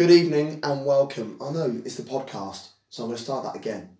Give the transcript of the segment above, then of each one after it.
Good evening and welcome. I know it's the podcast, so I'm going to start that again.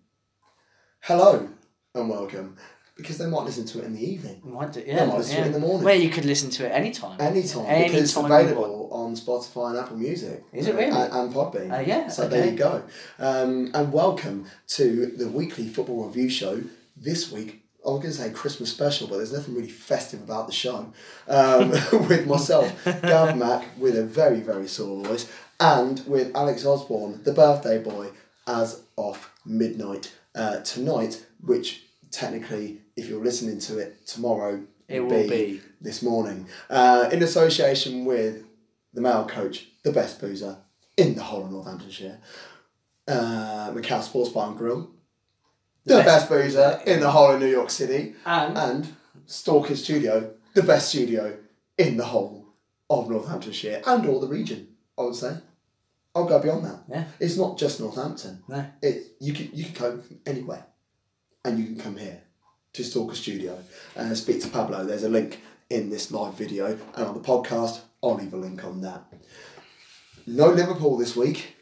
Hello and welcome, because they might listen to it in the evening, Might do, They yeah, might listen to it in the morning. Where you could listen to it anytime. anytime, Any because it's time you available on Spotify and Apple Music. Is it really? And, and Podbean. Uh, yeah, So there you go. Um, and welcome to the weekly football review show. This week, I was going to say Christmas special, but there's nothing really festive about the show. Um, with myself, Gav Mack, with a very, very sore voice, and with Alex Osborne, the birthday boy, as of midnight uh, tonight, which technically, if you're listening to it tomorrow, It will be. this morning, uh, in association with the male coach, the best boozer in the whole of Northamptonshire, uh, Macau Sports Bar and Grill, the, The best, best- boozer in the whole of New York City, And and Stalker Studio, the best studio in the whole of Northamptonshire and all the region. I would say. I'll go beyond that. Yeah. It's not just Northampton. no, It you can you can come from anywhere, and you can come here to Stalker Studio and speak to Pablo. There's a link in this live video and on the podcast. I'll leave a link on that. No Liverpool this week.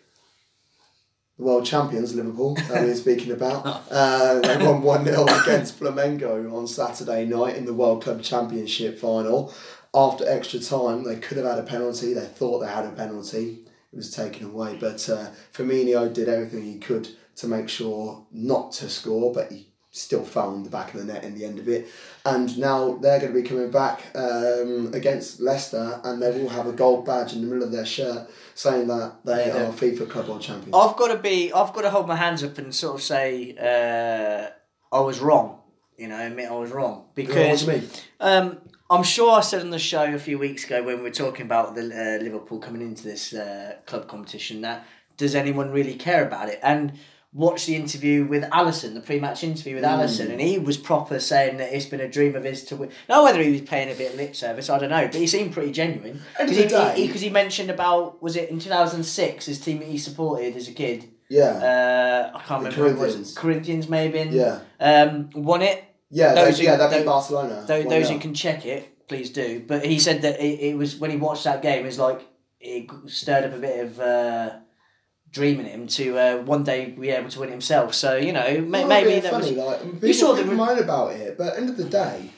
The world champions Liverpool that we're speaking about. Uh, they won one 0 against Flamengo on Saturday night in the World Club Championship final. After extra time, they could have had a penalty. They thought they had a penalty. It was taken away, but uh, Firmino did everything he could to make sure not to score, but he still found the back of the net in the end of it. And now they're going to be coming back um, against Leicester, and they will have a gold badge in the middle of their shirt saying that they Yeah, are FIFA Club World Champions. I've got to be. I've got to hold my hands up and sort of say uh, I was wrong. You know, admit I was wrong because do you mean? Um, I'm sure I said on the show a few weeks ago when we were talking about the uh, Liverpool coming into this uh, club competition that does anyone really care about it? And watch the interview with Alisson, the pre-match interview with Alisson, and he was proper saying that it's been a dream of his to win. Now whether he was paying a bit of lip service, I don't know, but he seemed pretty genuine. Because he, day- he mentioned about was it in two thousand six his team that he supported as a kid. Yeah. Uh, I can't The remember who it was. Corinthians. Corinthians maybe. yeah. Um, won it. Yeah, those they, who- yeah, that beat those- Barcelona. Those, those who can check it, please do. But he said that it, it was when he watched that game, it was like it stirred up a bit of uh, dream in him to uh, one day be able to win himself. So you know, may, maybe that funny, was. like people, You saw the people moan about it, but at the end of the day,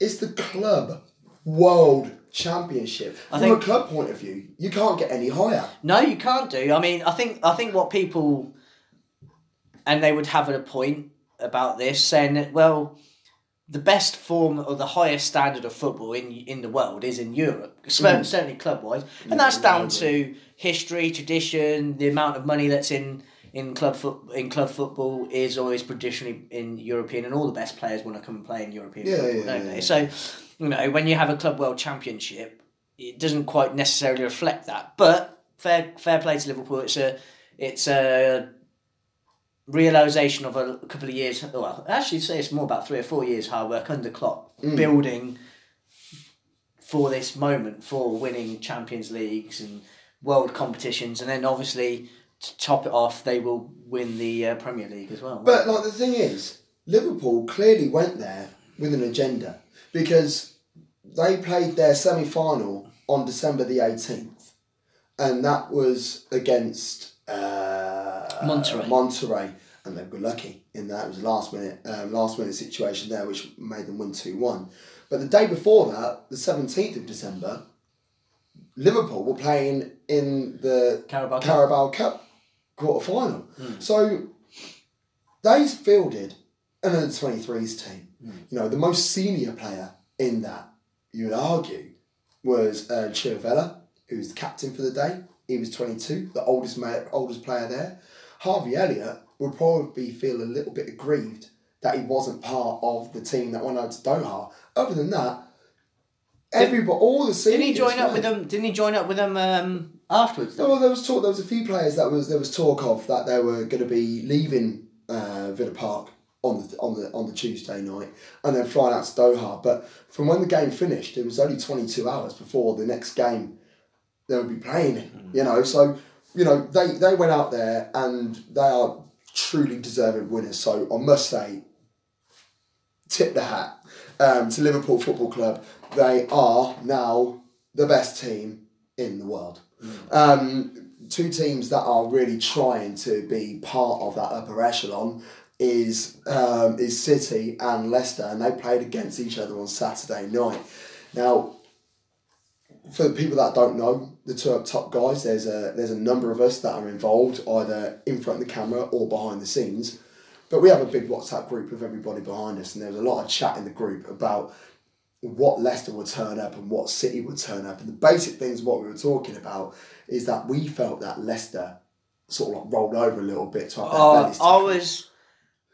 it's the club world championship. I From think- a club point of view, you can't get any higher. No, you can't do. I mean, I think I think what people, and they would have at a point about this, saying that well, the best form or the highest standard of football in in the world is in Europe, hmm. cer- certainly club wise, and hmm. that's Yeah, I down to history, tradition, the amount of money that's in. In club foot in club football is always traditionally in European, and all the best players want to come and play in European Yeah, football, yeah, don't they? So, you know, when you have a club world championship, it doesn't quite necessarily reflect that. But fair fair play to Liverpool. It's a it's a realization of a couple of years. Well, actually, say it's more about three or four years hard work under Klopp, building for this moment for winning Champions Leagues and world competitions, and then obviously to top it off, they will win the uh, Premier League as well. But like the thing is, Liverpool clearly went there with an agenda because they played their semi final on December the eighteenth, and that was against uh, Monterrey. Monterrey, and they were lucky in that it was a last minute um, last minute situation there, which made them win two one. But the day before that, the seventeenth of December, Liverpool were playing in the Carabao Cup. Carabao Cup quarter final. So they fielded an under 23s team. You know, the most senior player in that, you would argue, was uh, Chirivella, who was the captain for the day. He was 22, the oldest ma- oldest player there. Harvey Elliott would probably feel a little bit aggrieved that he wasn't part of the team that went out to Doha. Other than that, everybody, all the seniors. Didn't he join up with them? Didn't he join up with them um, afterwards? though? Well, there was talk. There was a few players that was there was talk of that they were going to be leaving uh, Villa Park on the on the on the Tuesday night and then flying out to Doha. But from when the game finished, it was only twenty two hours before the next game they would be playing. it, You know, so you know they they went out there and they are truly deserving winners. So I must say, tip the hat um, to Liverpool Football Club. They are now the best team in the world. Um, two teams that are really trying to be part of that upper echelon is um, is City and Leicester, and they played against each other on Saturday night. Now, for the people that don't know, the two up top guys, there's a there's a number of us that are involved either in front of the camera or behind the scenes. But we have a big WhatsApp group of everybody behind us, and there was a lot of chat in the group about what Leicester would turn up and what City would turn up. And the basic things what we were talking about is that we felt that Leicester sort of like rolled over a little bit to have Oh, I was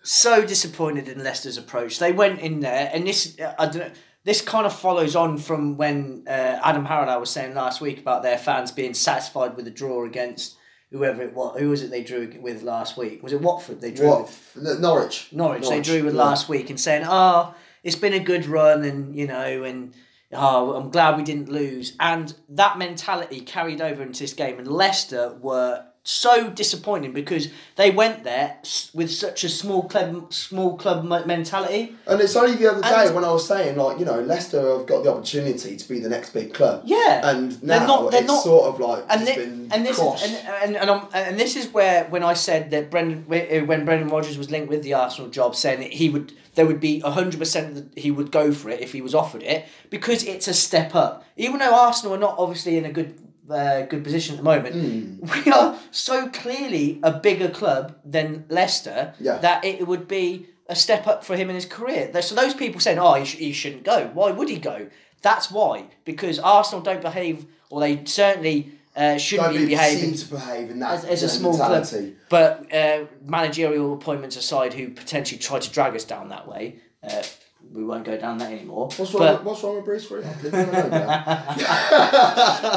so disappointed in Leicester's approach. They went in there, and this I don't know. This kind of follows on from when uh, Adam Harrow was saying last week about their fans being satisfied with the draw against whoever it was. Who was it they drew with last week? Was it Watford? They drew what with N- Norwich. Norwich. They drew with yeah. last week and saying, "Oh, it's been a good run, and you know, and oh, I'm glad we didn't lose." And that mentality carried over into this game, and Leicester were so disappointing because they went there with such a small club, small club mentality. And it's only the other day And- when I was saying like you know Leicester have got the opportunity to be the next big club. Yeah, And now They're not- they're it's not- sort of like and been and this is, and and and, um, and this is where when I said that Brendan when when Brendan Rodgers was linked with the Arsenal job, saying that he would there would be hundred percent that he would go for it if he was offered it because it's a step up. Even though Arsenal are not obviously in a good uh, good position at the moment, Hmm. we are so clearly a bigger club than Leicester Yeah. that it would be a step up for him in his career. So those people saying, "Oh, he, sh- he shouldn't go," why would he go? That's why because Arsenal don't behave, or they certainly uh, shouldn't be be behaving seem to behave in that as, as a small club. But uh, managerial appointments aside, who potentially try to drag us down that way, uh, we won't go down that anymore. What's wrong? But with, what's wrong with Bruce Lee? Leave him alone, man.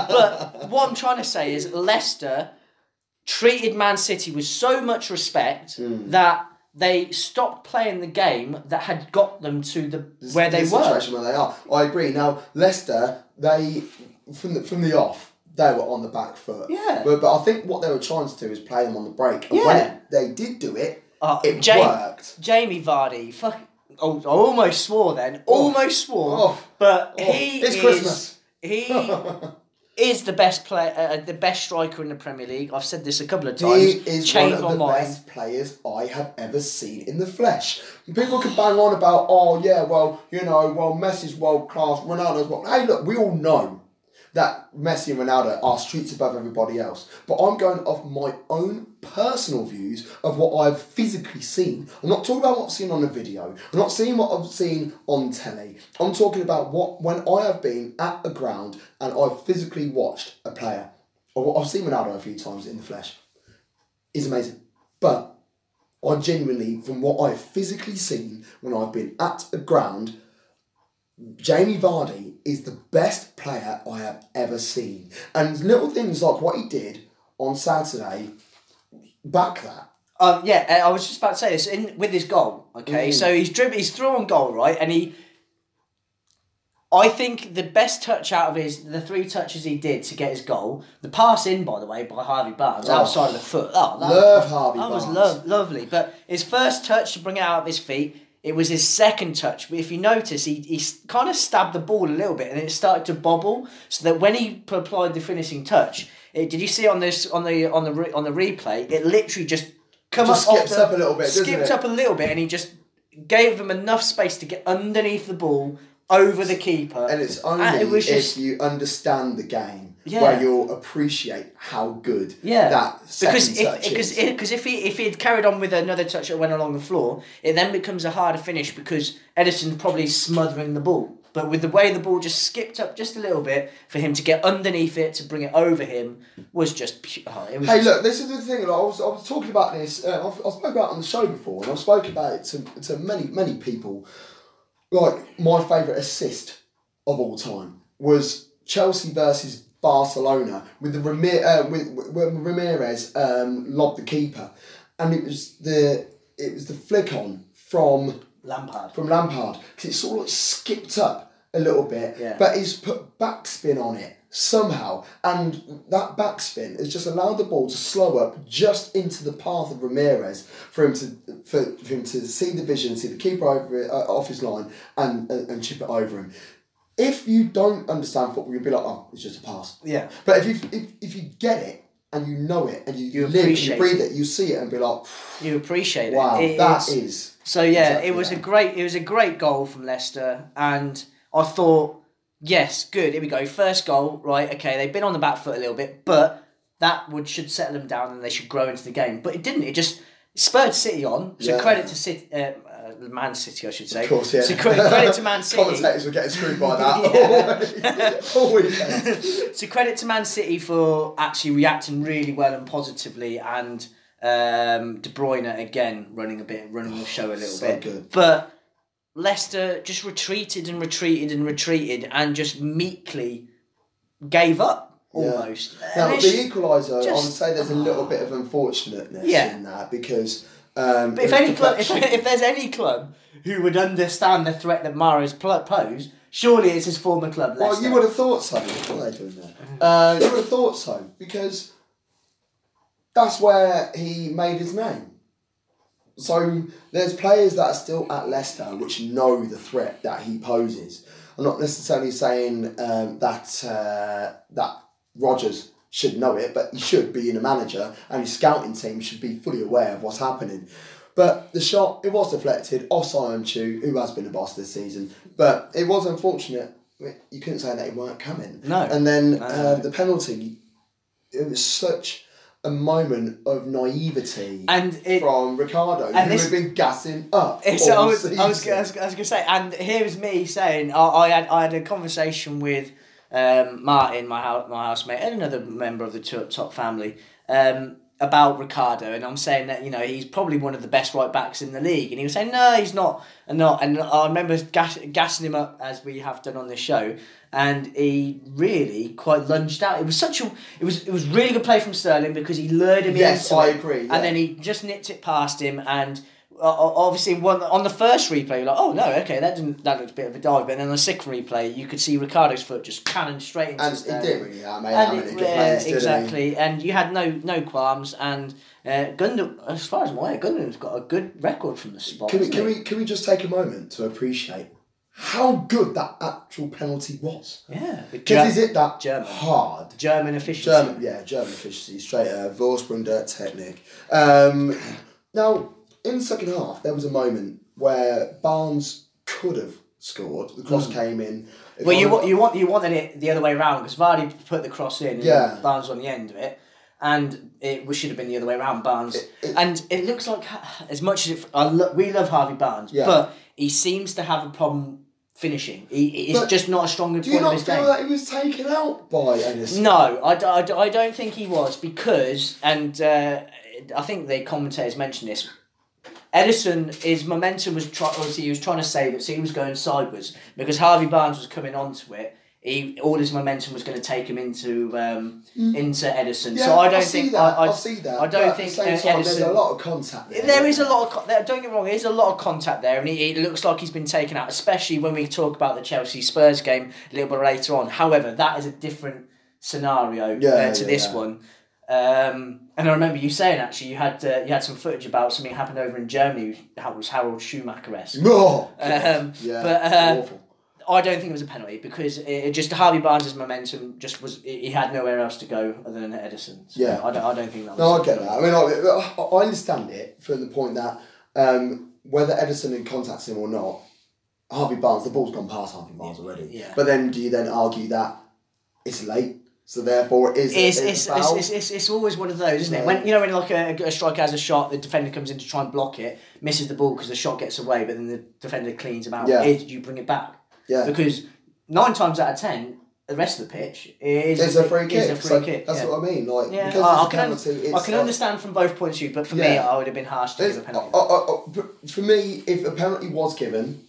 but what I'm trying to say is Leicester treated Man City with so much respect Hmm. that they stopped playing the game that had got them to the where they the were. situation where they are. I agree. Now Leicester, they from the from the off, they were on the back foot. Yeah. But but I think what they were trying to do is play them on the break. And when Yeah. it, they did do it, Uh, it Ja- worked. Jamie Vardy, fuck. Oh, I almost swore then. Almost swore. Oh. But Oh, he it's is, Christmas. He is the best player, uh, the best striker in the Premier League. I've said this a couple of times. He is Changed one of the mind. best players I have ever seen in the flesh. And people can bang on about, oh yeah, well you know, well Messi's world class, Ronaldo's world. Hey, look, we all know that Messi and Ronaldo are streets above everybody else. But I'm going off my own personal views of what I've physically seen. I'm not talking about what I've seen on the video. I'm not seeing what I've seen on telly. I'm talking about what when I have been at a ground and I've physically watched a player. Or I've seen Ronaldo a few times in the flesh. He's amazing. But I genuinely, from what I've physically seen when I've been at a ground, Jamie Vardy is the best player I have ever seen. And little things like what he did on Saturday back that. Um, yeah, uh, I was just about to say this in with his goal. Mm. Okay, so he's drib- he's through on goal, right, and he. I think the best touch out of his the three touches he did to get his goal, the pass in by the way by Harvey Barnes Oh. outside of the foot. Oh, that, Love Harvey that was Barnes. lovely. But his first touch to bring it out of his feet, it was his second touch. But if you notice, he he kind of stabbed the ball a little bit, and it started to bobble. So that when he applied the finishing touch, it, did you see on this on the on the re, on the replay? It literally just come Just up off skips the- up a little bit, skipped it? up a little bit, and he just gave him enough space to get underneath the ball over the keeper. And it's only And it was if just- you understand the game Yeah. where you'll appreciate how good Yeah, that because if because is. because if he if he had carried on with another touch that went along the floor, it then becomes a harder finish because Ederson's probably smothering the ball. But with the way the ball just skipped up just a little bit for him to get underneath it to bring it over him was just oh, it was Hey, just- look, this is the thing. Like, I was I was talking about this. Uh, I've, I've spoken about it on the show before, and I've spoken about it to, to many many people. Like my favourite assist of all time was Chelsea versus Barcelona with the Ramir, uh, with when Ramires um, lobbed the keeper, and it was the it was the flick on from Lampard. from Lampard because it sort of skipped up a little bit, Yeah. but he's put backspin on it somehow, and that backspin has just allowed the ball to slow up just into the path of Ramires for him to for, for him to see the vision, see the keeper over it, uh, off his line, and, and and chip it over him. If you don't understand football, you'll be like, oh, it's just a pass. Yeah. But if you if, if you get it and you know it and you, You live and you breathe it, you see it and be like, You appreciate it. wow, It- that it's- is So yeah, Exactly it was that. a great it was a great goal from Leicester and I thought, yes, good, here we go. First goal, right, okay, they've been on the back foot a little bit, but that would should settle them down and they should grow into the game. But it didn't, it just spurred City on. So Yeah. credit to City uh, Man City, I should say. Of course, yeah. So credit, credit to Man City. Commentators were getting screwed by that all weekend. so credit to Man City for actually reacting really well and positively, and um, De Bruyne again running a bit, running the show a little So bit. good. But Leicester just retreated and retreated and retreated, and just meekly gave up Yeah. almost. Now, And the equaliser, I would say there's a little bit of unfortunateness Yeah. in that because. Um, but if any club, if, if there's any club who would understand the threat that Mahrez pl- posed, surely it's his former club. Well, you would have thought so. What are they doing there? Uh, you would have thought so because that's where he made his name. So there's players that are still at Leicester which know the threat that he poses. I'm not necessarily saying um, that uh, that Rodgers should know it, but he should be in a manager and his scouting team should be fully aware of what's happening. But the shot, it was deflected off Soyuncu, who has been a boss this season. But it was unfortunate. You couldn't say that he weren't coming. No. And then No, uh, the penalty, it was such a moment of naivety and it, from Ricardo, and who this- had been gassing up. It's, all I, was, I, was. I, was, I was gonna say, and here's me saying, I, I had I had a conversation with um, Martin, my house, my housemate, and another member of the top, top family um, about Ricardo, and I'm saying that you know he's probably one of the best right backs in the league, and he was saying no, he's not, and not, and I remember gas, gassing him up as we have done on this show, and he really quite lunged out. It was such a, it was it was really good play from Sterling because he lured him Yes, into I agree, yeah. and then he just nipped it past him and. Uh, obviously, one on the first replay, you're like, oh no, okay, that didn't that looked a bit of a dive. But then on the second replay, you could see Ricardo's foot just cannon straight into and Sterling. didn't really made And it, good yeah, plays, did he? exactly, and you had no no qualms. And uh, Gundogan, as far as I'm aware, Gundogan's got a good record from the spot. Can we, can we can we just take a moment to appreciate how good that actual penalty was? Yeah, Because is it that German. hard? German efficiency. German, yeah, German efficiency, straight uh, Vorsprung technique. Um, now, in the second half, there was a moment where Barnes could have scored. The cross came in. If Mm. Well, you want you want you wanted it the other way around because Vardy put the cross in, and Yeah. Barnes on the end of it, and it should have been the other way around. Barnes, it- and it looks like as much as it, I lo- we love Harvey Barnes, Yeah. but he seems to have a problem finishing. He, just not a strong Do you not his feel game. that he was taken out by Ennis? No, I don't think he was because, and uh, I think the commentators mentioned this. Ederson, his momentum was try- obviously he was trying to save it, so he was going sideways because Harvey Barnes was coming onto it. He all his momentum was going to take him into um, into Ederson. Mm. Yeah, so I don't see think that. I, I, I, see that. I don't think at the same uh, time, Ederson. there's a lot of contact. There, There is a lot of con- there, don't get me wrong. There is a lot of contact there, and he, it looks like he's been taken out, especially when we talk about the Chelsea Spurs game a little bit later on. However, that is a different scenario Yeah, uh, to yeah, this yeah. one. Um, and I remember you saying actually you had uh, you had some footage about something happened over in Germany. That was Harald Schumacher esque. Oh, Um, yeah, but, uh, awful. I don't think it was a penalty because it, it just Harvey Barnes' momentum just was he had nowhere else to go other than Ederson. So Yeah. I don't I don't think that was. No, I get that. I mean, I, I understand it from the point that um, whether Ederson had contacts him or not, Harvey Barnes, the ball's gone past Harvey Barnes already. Yeah. But then do you then argue that it's late, so therefore it is It's, a, it's, it's, it's, it's, it's always one of those, isn't it? When you know when like a, a striker has a shot, the defender comes in to try and block it, misses the ball because the shot gets away, but then the defender cleans him out. Yeah. Is you bring it back yeah. because nine times out of ten, the rest of the pitch is It's a free kick. A free so kick. That's yeah. what I mean. Like Yeah, because I, I can, penalty, it's I can like- understand from both points of view, but for me, I would have been harsh to give a penalty. I- I- for me, if a penalty was given,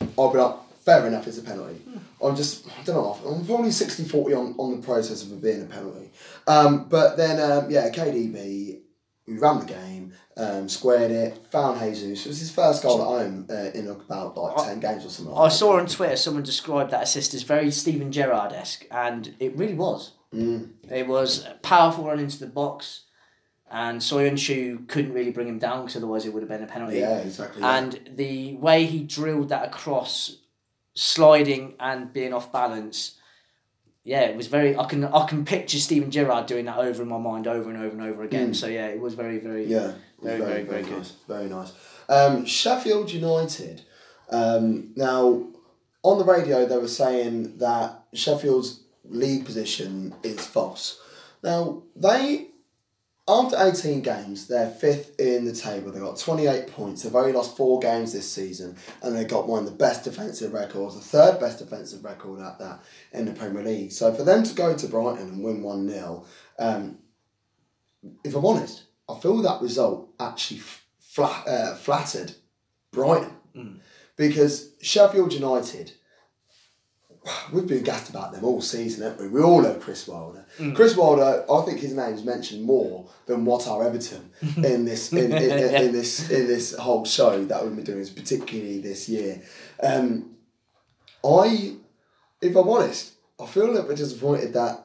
I'd be like, fair enough, it's a penalty. I'm just, I don't know, I'm probably 60 40 on, on the process of it being a penalty. Um, but then, um, yeah, KDB, we ran the game, um, squared it, found Jesus. It was his first goal at home uh, in about like 10 games or something like I that. saw on Twitter someone described that assist as very Steven Gerrard esque, and it really was. Mm. It was a powerful run into the box, and Soyuncu couldn't really bring him down because otherwise it would have been a penalty. Yeah, exactly. yeah. And the way he drilled that across sliding and being off balance. Yeah, it was very. I can I can picture Steven Gerrard doing that over in my mind over and over and over again. So yeah, it was very very Yeah, Very, very, very good. nice. Very nice. Um, Sheffield United. Um, now, on the radio, they were saying that Sheffield's league position is false. Now, they, after 18 games, they're fifth in the table. They've got 28 points. They've only lost four games this season, and they've got one of the best defensive records, the third best defensive record at that in the Premier League. So, for them to go to Brighton and win 1 0, um, if I'm honest, I feel that result actually flat, uh, flattered Brighton because Sheffield United. We've been gassed about them all season, haven't we? We all know Chris Wilder. Chris Wilder, I think his name's mentioned more than what our Everton in this in, in, in, in this in this whole show that we've been doing, particularly this year. Um, I, if I'm honest, I feel a little bit disappointed that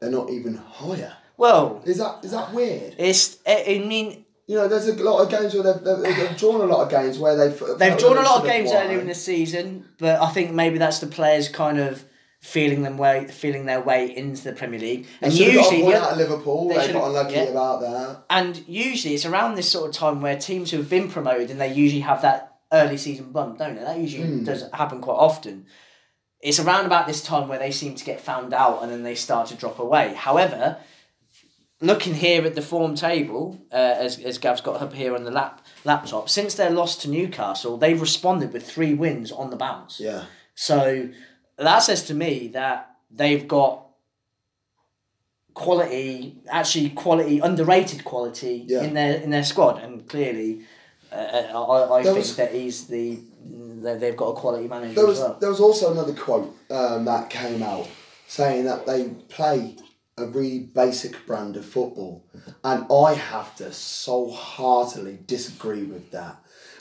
they're not even higher. well. Is that is that weird? It's I mean You know, there's a lot of games where they've, they've, they've drawn a lot of games where they've they've drawn a lot of games won. earlier in the season, but I think maybe that's the players kind of feeling them way feeling their way into the Premier League. And should have got a usually point out of Liverpool. they They, got unlucky yeah. about that. And usually it's around this sort of time where teams who have been promoted and they usually have that early season bump, don't they? That usually Hmm. does happen quite often. It's around about this time where they seem to get found out and then they start to drop away. However, looking here at the form table, uh, as, as Gav's got up here on the lap, laptop, since their loss to Newcastle, they've responded with three wins on the bounce. Yeah. So that says to me that they've got quality, actually quality, underrated quality Yeah. in their in their squad, and clearly, uh, I, I There think was- that he's the they've got a quality manager There as was well. there was also another quote um, that came out saying that they play a really basic brand of football, and I have to so heartily disagree with that.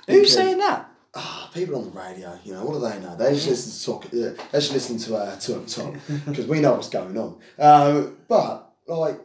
Who's saying that? Ah, people on the radio, you know, what do they know? They just listen to talk. Uh, they just listen to uh, to up top because we know what's going on. Um, but like,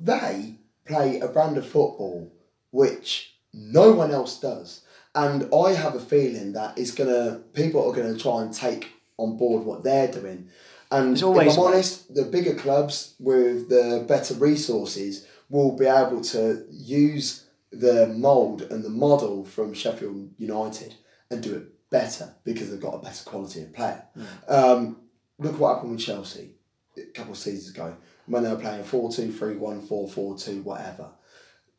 they play a brand of football which no one else does, and I have a feeling that it's gonna people are gonna try and take on board what they're doing. And if I'm honest, the bigger clubs with the better resources will be able to use the mould and the model from Sheffield United and do it better because they've got a better quality of player. Um, look what happened with Chelsea a couple of seasons ago when they were playing 4 2 3 1 4 4 2, whatever.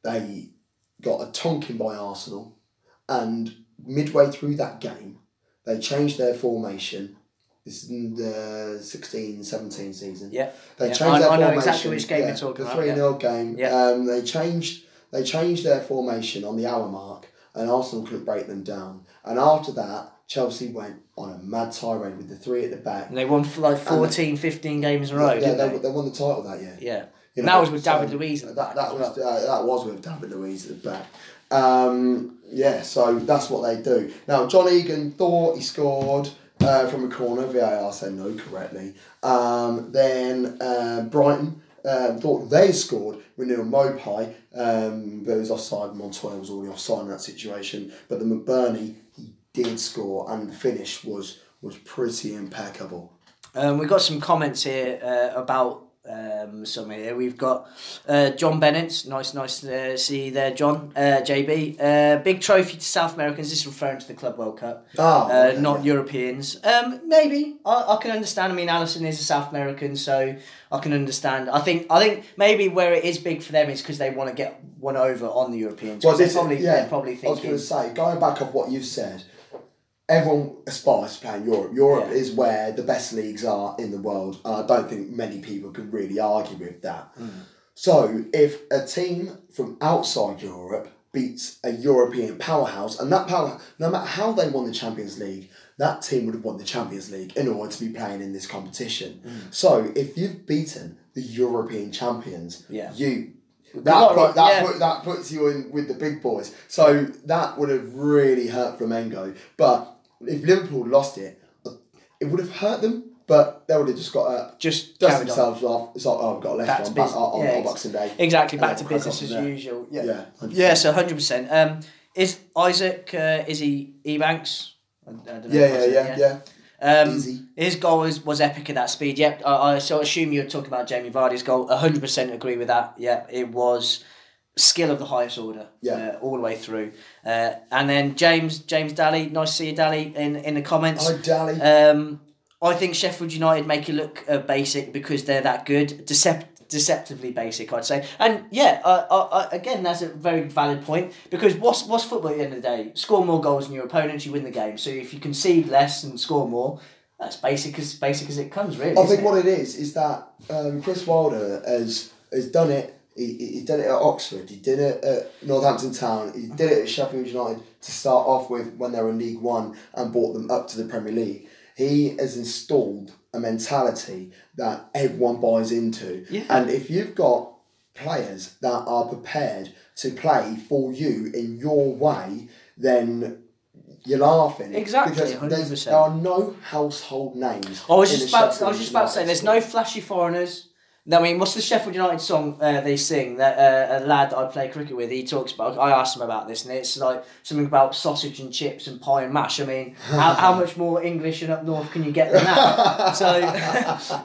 They got a tonking by Arsenal, and midway through that game, they changed their formation. This is in the 16 17 season. Yeah. They Yeah, changed I- their I know formation. exactly which game you're talking the about, 3 0 game. Yeah. Um, they changed they changed their formation on the hour mark, and Arsenal couldn't break them down. And after that, Chelsea went on a mad tirade with the three at the back. And they won like 14, 15 games in a row, yeah, they, they? they won the title that year. Yeah. You And that was with David so Luiz That, that as was uh, that was with David Luiz at the back. Um, yeah, so that's what they do. Now, John Egan thought he scored uh, from a corner. VAR said no correctly. Um, then uh, Brighton um, thought they scored with Neal Maupay, um, but it was offside. Montoya was already offside in that situation. But the McBurnie, he did score, and the finish was was pretty impeccable. Um, we've got some comments here uh, about um, some here. We've got uh, John Bennett. Nice, nice to uh, see you there, John. Uh, JB. Uh, big trophy to South Americans. This is referring to the Club World Cup. Uh, okay, not. Europeans. Um, maybe I, I can understand. I mean, Alisson is a South American, so I can understand. I think I think maybe where it is big for them is because they want to get one over on the Europeans. Well, this, probably yeah, they're probably I was going to say, going back of what you said, everyone aspires to play in Europe. Europe Yeah. is where the best leagues are in the world. And I don't think many people can really argue with that. Mm. So, if a team from outside Europe beats a European powerhouse, and that power, no matter how they won the Champions League, that team would have won the Champions League in order to be playing in this competition. Mm. So, if you've beaten the European champions, Yeah. you that put, that, yeah. put, that puts you in with the big boys. So that would have really hurt Flamengo. But if Liverpool lost it, it would have hurt them. But they would have just got uh, Just dust carried on. themselves off. It's like oh, I've got a left on, back, on, Yeah, on Boxing Day. Exactly, back to business as usual. Yeah. Yeah, 100%. Yeah, so hundred percent. Um, is Isaac? Uh, is he Ebanks? I, I don't know Yeah, yeah, yeah, yeah. Um, Easy. His goal was, was epic at that speed. Yep, I, I so assume you're talking about Jamie Vardy's goal. hundred percent agree with that. Yeah, it was skill of the highest order. Yeah. uh, all the way through. Uh, and then James James Daly, nice to see you, Daly, in in the comments. Hi, Dally. Um, I think Sheffield United make it look uh, basic because they're that good. Decept- deceptively basic, I'd say. And yeah, uh, uh, again, that's a very valid point because what's what's football at the end of the day? Score more goals than your opponents, you win the game. So if you concede less and score more, that's basic as basic as it comes, really. I think it? what it is is that um, Chris Wilder has has done it. He, he- done it at Oxford. He did it at Northampton Town. He did it at Sheffield United to start off with when they were in League One and brought them up to the Premier League. He has installed a mentality that everyone buys into. Yeah. And if you've got players that are prepared to play for you in your way, then you're laughing. Exactly, Because 100%. there are no household names. I was just about. I was just about to say, there's no flashy foreigners. I mean, what's the Sheffield United song uh, they sing that uh, a lad that I play cricket with? He talks about. I asked him about this, and it's like something about sausage and chips and pie and mash. I mean, how, how much more English and up north can you get than that? so, um,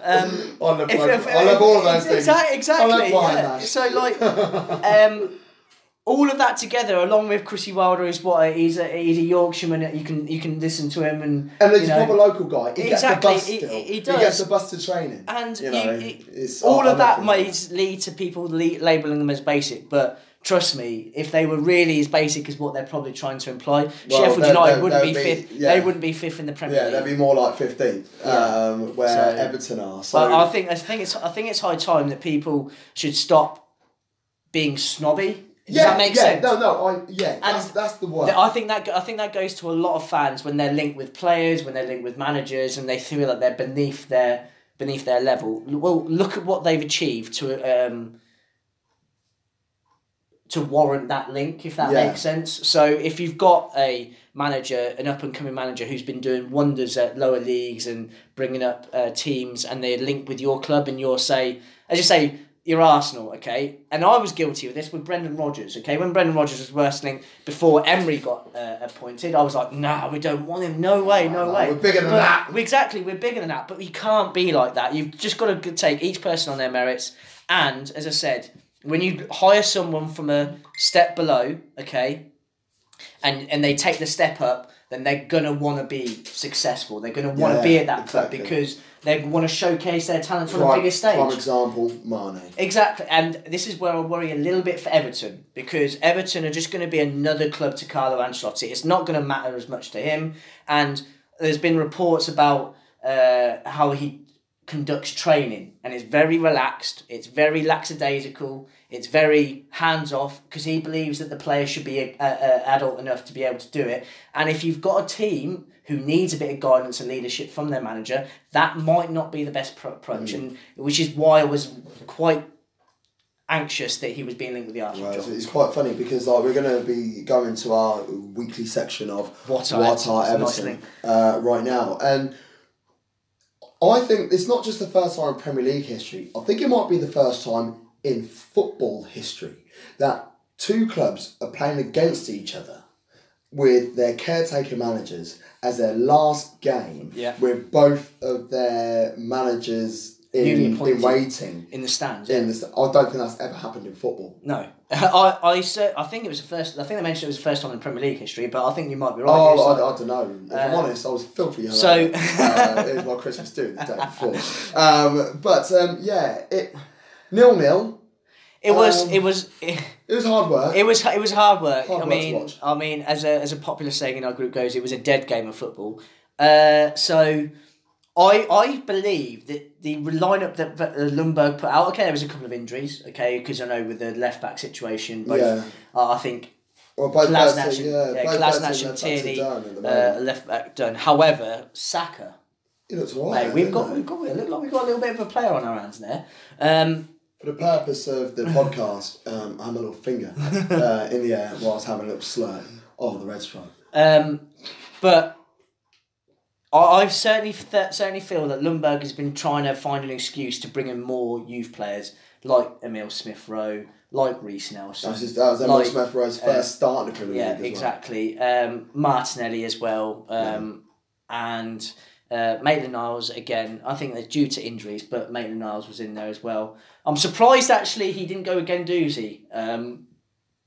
I love, if- if- I love all of those things. Exactly. exactly I love wine yeah. mash. So like, um, all of that together, along with Chrissy Wilder, is what he's a he's a Yorkshireman. You can you can listen to him and And he's you a proper local guy. He Exactly, gets the bus he- still. he- he He gets the bus to training. And you know, you- it's, all I of that might things lead to people le- labeling them as basic, but trust me, if they were really as basic as what they're probably trying to imply, Sheffield they're- United they're- wouldn't be be- fifth. yeah. They wouldn't be fifth in the Premier Yeah, League. they'd be more like fifteenth, Yeah. um, where So- Everton are. So but I think I think it's I think it's high time that people should stop being snobby. Does yeah, that make yeah, sense? No, no, I yeah, that's, that's the word. I think that I think that goes to a lot of fans when they're linked with players, when they're linked with managers, and they feel like they're beneath their beneath their level. Well, look at what they've achieved to um, to warrant that link, if that Yeah. makes sense. So if you've got a manager, an up and coming manager who's been doing wonders at lower leagues and bringing up uh, teams, and they're linked with your club, and you're say, as you say. You're Arsenal, okay? And I was guilty of this with Brendan Rodgers, okay? When Brendan Rodgers was wrestling before Emery got uh, appointed, I was like, nah, we don't want him. No way, no No, way. we're bigger than But- that. we- Exactly, we're bigger than that, but we can't be like that. You've just got to take each person on their merits. And as I said, when you hire someone from a step below, okay, and and they take the step up, then they're gonna want to be successful. They're gonna want to Yeah, be at that exactly. club because they want to showcase their talents on the biggest stage. For example, Mane. Exactly, and this is where I worry a little bit for Everton because Everton are just going to be another club to Carlo Ancelotti. It's not going to matter as much to him, and there's been reports about uh, how he conducts training, and it's very relaxed. It's very lackadaisical. It's very hands off because he believes that the player should be a, a, a adult enough to be able to do it. And if you've got a team who needs a bit of guidance and leadership from their manager, that might not be the best pro- approach, and which is why I was quite anxious that he was being linked with the Arsenal it's, job. it's quite funny because like we're going to be going to our weekly section of What are what are Everton? It's Everton nice uh, right now, and I think it's not just the first time in Premier League history. I think it might be the first time in football history that two clubs are playing against each other with their caretaker managers as their last game Yeah. with both of their managers in, in waiting in the stands. in this I don't think that's ever happened in football. No, I I said I think it was the first. I think they mentioned it was the first time in Premier League history, but I think you might be right. Oh, It's I, I don't know. If I'm Uh, honest, I was filthy. so- uh, it was my Christmas do the day before. Um, but um, yeah, it nil nil. It was um, it was it, It was hard work. it was it was hard work. Hard I work mean. I mean, as a as a popular saying in our group goes, it was a dead game of football. Uh, so. I, I believe that the lineup that that Ljungberg put out, okay, there was a couple of injuries, okay, because I know with the left back situation, both, Yeah. uh, I think well, both and- yeah, yeah, both Kolasinac and left backs are Tierney, done at the uh, left back done. However, Saka, It looks alright. Mate, we've got it? we've got we look like we've got a little bit of a player on our hands there. Um, For the purpose of the podcast, um, I'm a little finger uh, in the air whilst having a little slurp of the red stripe. um, but I I certainly th- certainly feel that Ljungberg has been trying to find an excuse to bring in more youth players like Emil Smith Rowe, like Reiss Nelson. That was, just, that was Emil Like, Smith Rowe's uh, first start in the Premier yeah, League as exactly. Um, Martinelli as well, um, and Uh, Maitland Niles again. I think they're due to injuries, but Maitland Niles was in there as well. I'm surprised actually he didn't go with Guendouzi um,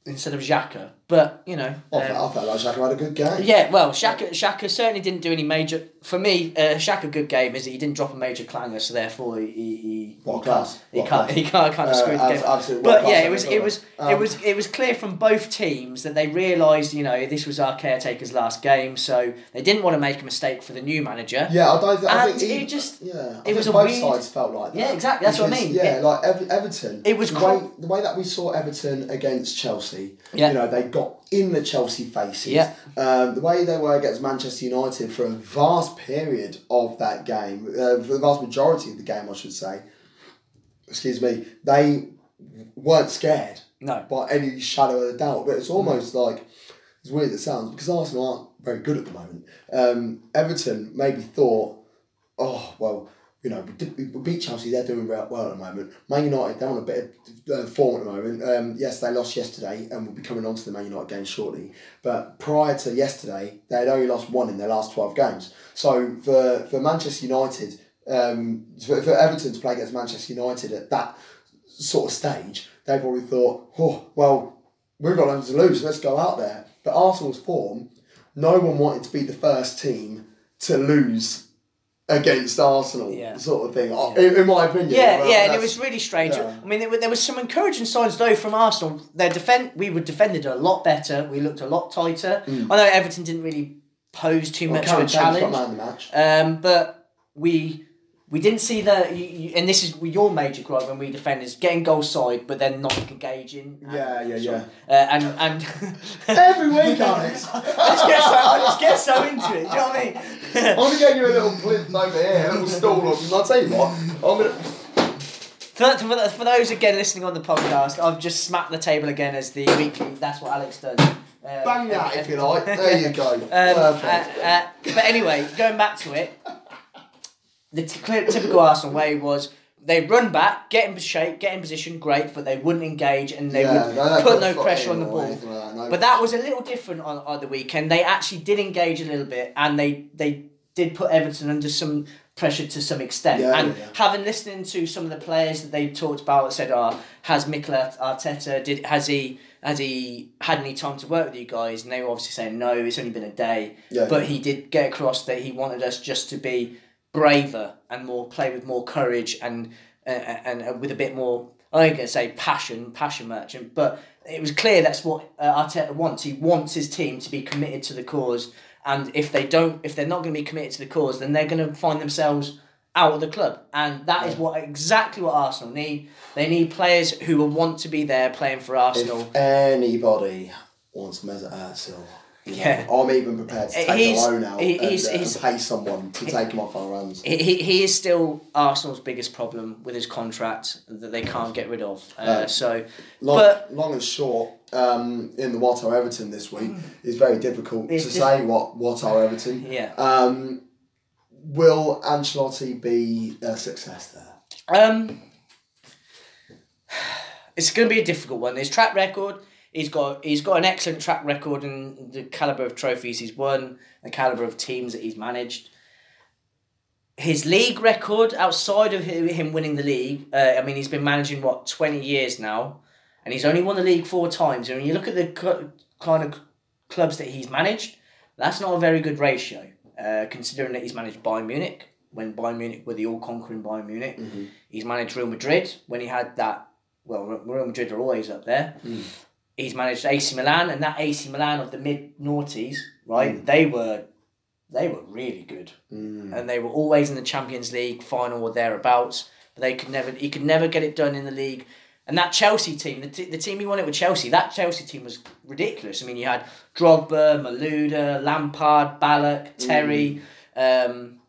instead of Xhaka. But you know, I, um, felt, I felt like Xhaka had a good game. yeah, well, Xhaka, Xhaka certainly didn't do any major. For me, uh, Xhaka good game is that he didn't drop a major clanger, so therefore he he, What he class? can't he What can't he can't kind of Uh, screw the game. absolutely. But yeah, it was it was got? it Um, was it was clear from both teams that they realised you know this was our caretaker's last game, so they didn't want to make a mistake for the new manager. Yeah, I don't. Think, I And think it just- yeah. I it was a both weird- sides felt like that. Yeah, exactly, that's what I mean. Yeah, like Ever- Everton. It was the way the way that we saw Everton against Chelsea. Yeah. You know, they got in the Chelsea faces. Yeah. Um, the way they were against Manchester United for a vast period of that game, uh, for the vast majority of the game, I should say. Excuse me. They weren't scared No, by any shadow of a doubt. But it's almost like, as weird as it sounds, because Arsenal aren't very good at the moment. Um, Everton maybe thought, oh, well, you know, we, beat Chelsea, they're doing well well at the moment. Man United, they're on a bit of uh, form at the moment. Um, yes, they lost yesterday, and we'll be coming on to the Man United game shortly. But prior to yesterday, they had only lost one in their last 12 games. So for, for Manchester United, um, for, for Everton to play against Manchester United at that sort of stage, they probably thought, oh, well, we've got nothing to lose, let's go out there. But Arsenal's form, no one wanted to be the first team to lose against Arsenal, Yeah. sort of thing, in, in my opinion. Yeah, Well, yeah, and it was really strange. yeah. I mean, there, were, there was some encouraging signs though from Arsenal. Their defend, we were defended a lot better. We looked a lot tighter. I know Everton didn't really pose too Mm. Well, much of a challenge, man of the match. um, but we we didn't see the. You, you, and this is your major gripe when we defend is getting goal side, but then not engaging. and Yeah, yeah, yeah. Uh, and and Every week, Alex. I just get so I just get so into it. Do you know what I mean? I'm going to get you a little plinth over here, a little stool. Up. And I'll tell you what, I'm to... For, for, for those again listening on the podcast, I've just smacked the table again as the weekly. That's what Alex does. Uh, Bang that if you like. There you go. Um, Perfect. uh, uh, but anyway, going back to it, the t- typical Arsenal way was they run back, get in shape, get in position, great, but they wouldn't engage and they Yeah, would no, put no pressure on the ball. like that, no. But that was a little different on, on the weekend. They actually did engage a little bit and they, they did put Everton under some pressure to some extent. Yeah, and yeah, having listening to some of the players that they talked about said, oh, has Mikel Arteta, did has he has he had any time to work with you guys? And they were obviously saying no, it's only been a day. Yeah, but he did get across that he wanted us just to be braver and more play with more courage and uh, and, and with a bit more I ain't gonna say passion, passion merchant, but it was clear that's what uh, Arteta wants. He wants his team to be committed to the cause, and if they don't, if they're not going to be committed to the cause, then they're going to find themselves out of the club, and that is what exactly what Arsenal need. They need players who will want to be there playing for Arsenal. If anybody wants Mesut Ozil, you know, Yeah. I'm even prepared to take He's- a loan out he- and, he's- uh, he's- and pay someone to take him off our hands. He, he, he is still Arsenal's biggest problem with his contract that they can't get rid of. Uh, No. so, Long, but long and short, um, in the What Are Everton this week, it's very difficult It's to diff- say what, what are Everton. yeah. Um, will Ancelotti be a success there? Um, it's going to be a difficult one. His track record, he's got he's got an excellent track record in the caliber of trophies he's won, the caliber of teams that he's managed. His league record, outside of him winning the league, uh, I mean, he's been managing what twenty years now, and he's only won the league four times. And when you look at the cl- kind of clubs that he's managed, that's not a very good ratio, uh, considering that he's managed Bayern Munich when Bayern Munich were the all-conquering Bayern Munich. He's managed Real Madrid when he had that. Well, Real Madrid are always up there. He's managed AC Milan, and that AC Milan of the mid noughties, right? Mm. They were, they were really good, mm. and they were always in the Champions League final or thereabouts. But they could never, he could never get it done in the league. And that Chelsea team, the, t- the team he won it with Chelsea, that Chelsea team was ridiculous. I mean, you had Drogba, Malouda, Lampard, Ballack, Terry, mm. um,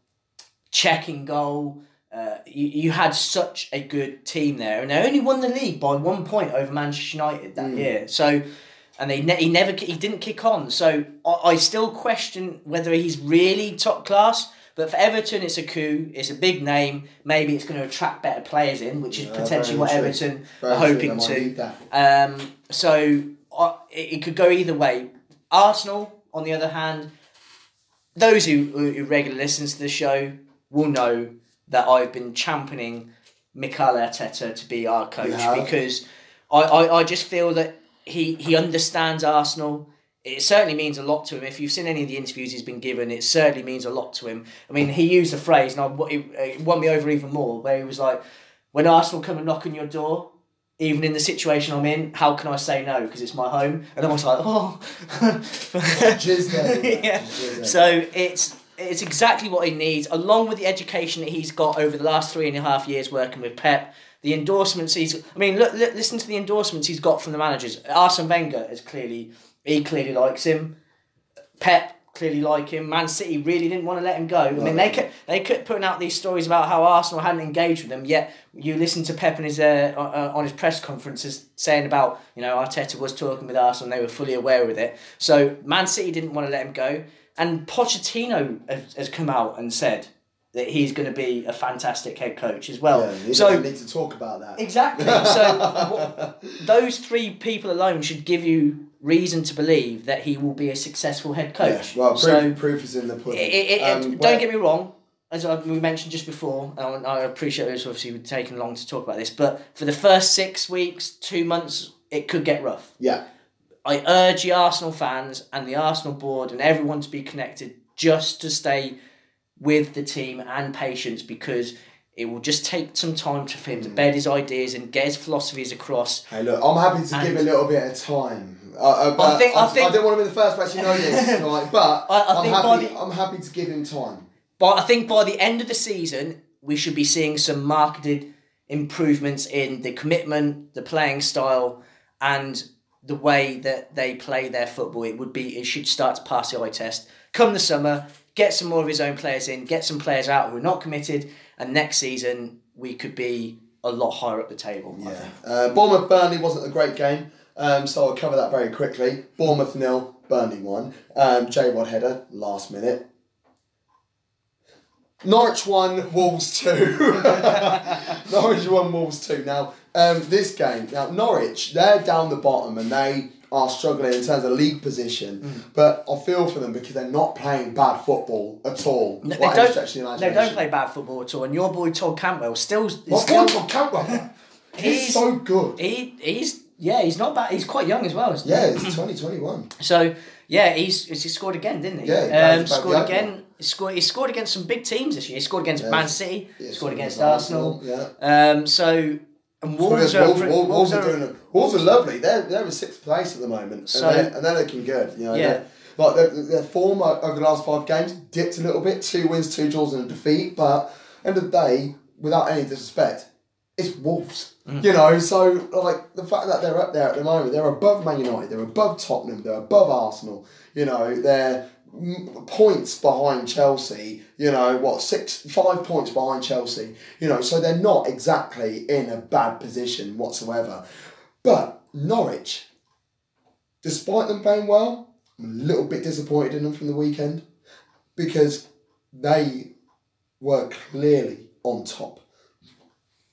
checking goal. Uh, you, you had such a good team there, and they only won the league by one point over Manchester United that year. So, and they ne- he never he didn't kick on. So I, I still question whether he's really top class. But for Everton, it's a coup. It's a big name. Maybe it's going to attract better players in, which is Yeah, potentially what true. Everton Very are hoping to. Um, so it, it could go either way. Arsenal, on the other hand, those who, who regularly listen to the show will know that I've been championing Mikel Arteta to be our coach because I, I, I just feel that he, he understands Arsenal. It certainly means a lot to him. If you've seen any of the interviews he's been given, it certainly means a lot to him. I mean, he used a phrase, and I, it, it won me over even more, where he was like, when Arsenal come and knock on your door, even in the situation I'm in, how can I say no? Because it's my home. And I was like, oh. Yeah. yeah. Jizz there. So it's it's exactly what he needs, along with the education that he's got over the last three and a half years working with Pep. The endorsements he's, I mean, look, look listen to the endorsements he's got from the managers. Arsene Wenger is clearly, he clearly likes him. Pep clearly like him. Man City really didn't want to let him go. I mean, they kept they kept putting out these stories about how Arsenal hadn't engaged with them. Yet you listen to Pep in his uh, uh, on his press conferences saying about you know Arteta was talking with Arsenal and they were fully aware with it. So Man City didn't want to let him go, and Pochettino has, come out and said that he's going to be a fantastic head coach as well. Yeah, so don't need to talk about that. Exactly. So those three people alone should give you reason to believe that he will be a successful head Yeah, coach. well, proof, so proof is in the pudding. it, it, it- Um, don't where- get me wrong. As I, we mentioned just before, and I appreciate this. Obviously, taken long to talk about this, but for the first six weeks, two months, it could get rough. Yeah, I urge the Arsenal fans and the Arsenal board and everyone to be connected, just to stay with the team and patience, because it will just take some time to for him to Mm. bed his ideas and get his philosophies across. Hey, look, I'm happy to And- give a little bit of time. Uh, uh, I think- I I, think- didn't want him in the first place, you know this, right? But I- I am happy. the- I'm happy to give him time. But I think by the end of the season, we should be seeing some marketed improvements in the commitment, the playing style, and the way that they play their football. It would be it should start to pass the eye test. Come the summer, get some more of his own players in, get some players out who are not committed, and next season we could be a lot higher up the table. Yeah. Uh, Bournemouth Burnley wasn't a great game, um, so I'll cover that very quickly. Bournemouth nil, Burnley one. Um, J Rod header last minute. Norwich one, Wolves two. Norwich one, Wolves two. Now, um, this game. Now Norwich, they're down the bottom and they are struggling in terms of league position. Mm. But I feel for them because they're not playing bad football at all. No, they don't. the They don't play bad football at all. And your boy Todd Cantwell still. Well, still Bournemouth Campbell. He's, He's- so good. he, he's yeah. He's not bad. He's quite young as well. Isn't? Yeah, he's 2021. So yeah, he's he scored again, didn't he? Yeah, he um, scored again. He scored. He scored against some big teams this year. He scored against Yeah. Man City. Yeah, scored against against Arsenal. Yeah. Um, so and Wolves, are, Wolves, Wolves, Wolves are are doing. Wolves are lovely. They're they're in sixth place at the moment, So- and, they're, and they're looking good. You know, Yeah. Like their, their form over the last five games dipped a little bit. Two wins, two draws, and a defeat. But end of the day, without any disrespect, it's Wolves. Mm. You know, so like the fact that they're up there at the moment, they're above Man United, they're above Tottenham, they're above Arsenal. You know, they're points behind Chelsea. You know what, six, five points behind Chelsea. You know, so they're not exactly in a bad position whatsoever. But Norwich, despite them playing well, I'm a little bit disappointed in them from the weekend because they were clearly on top.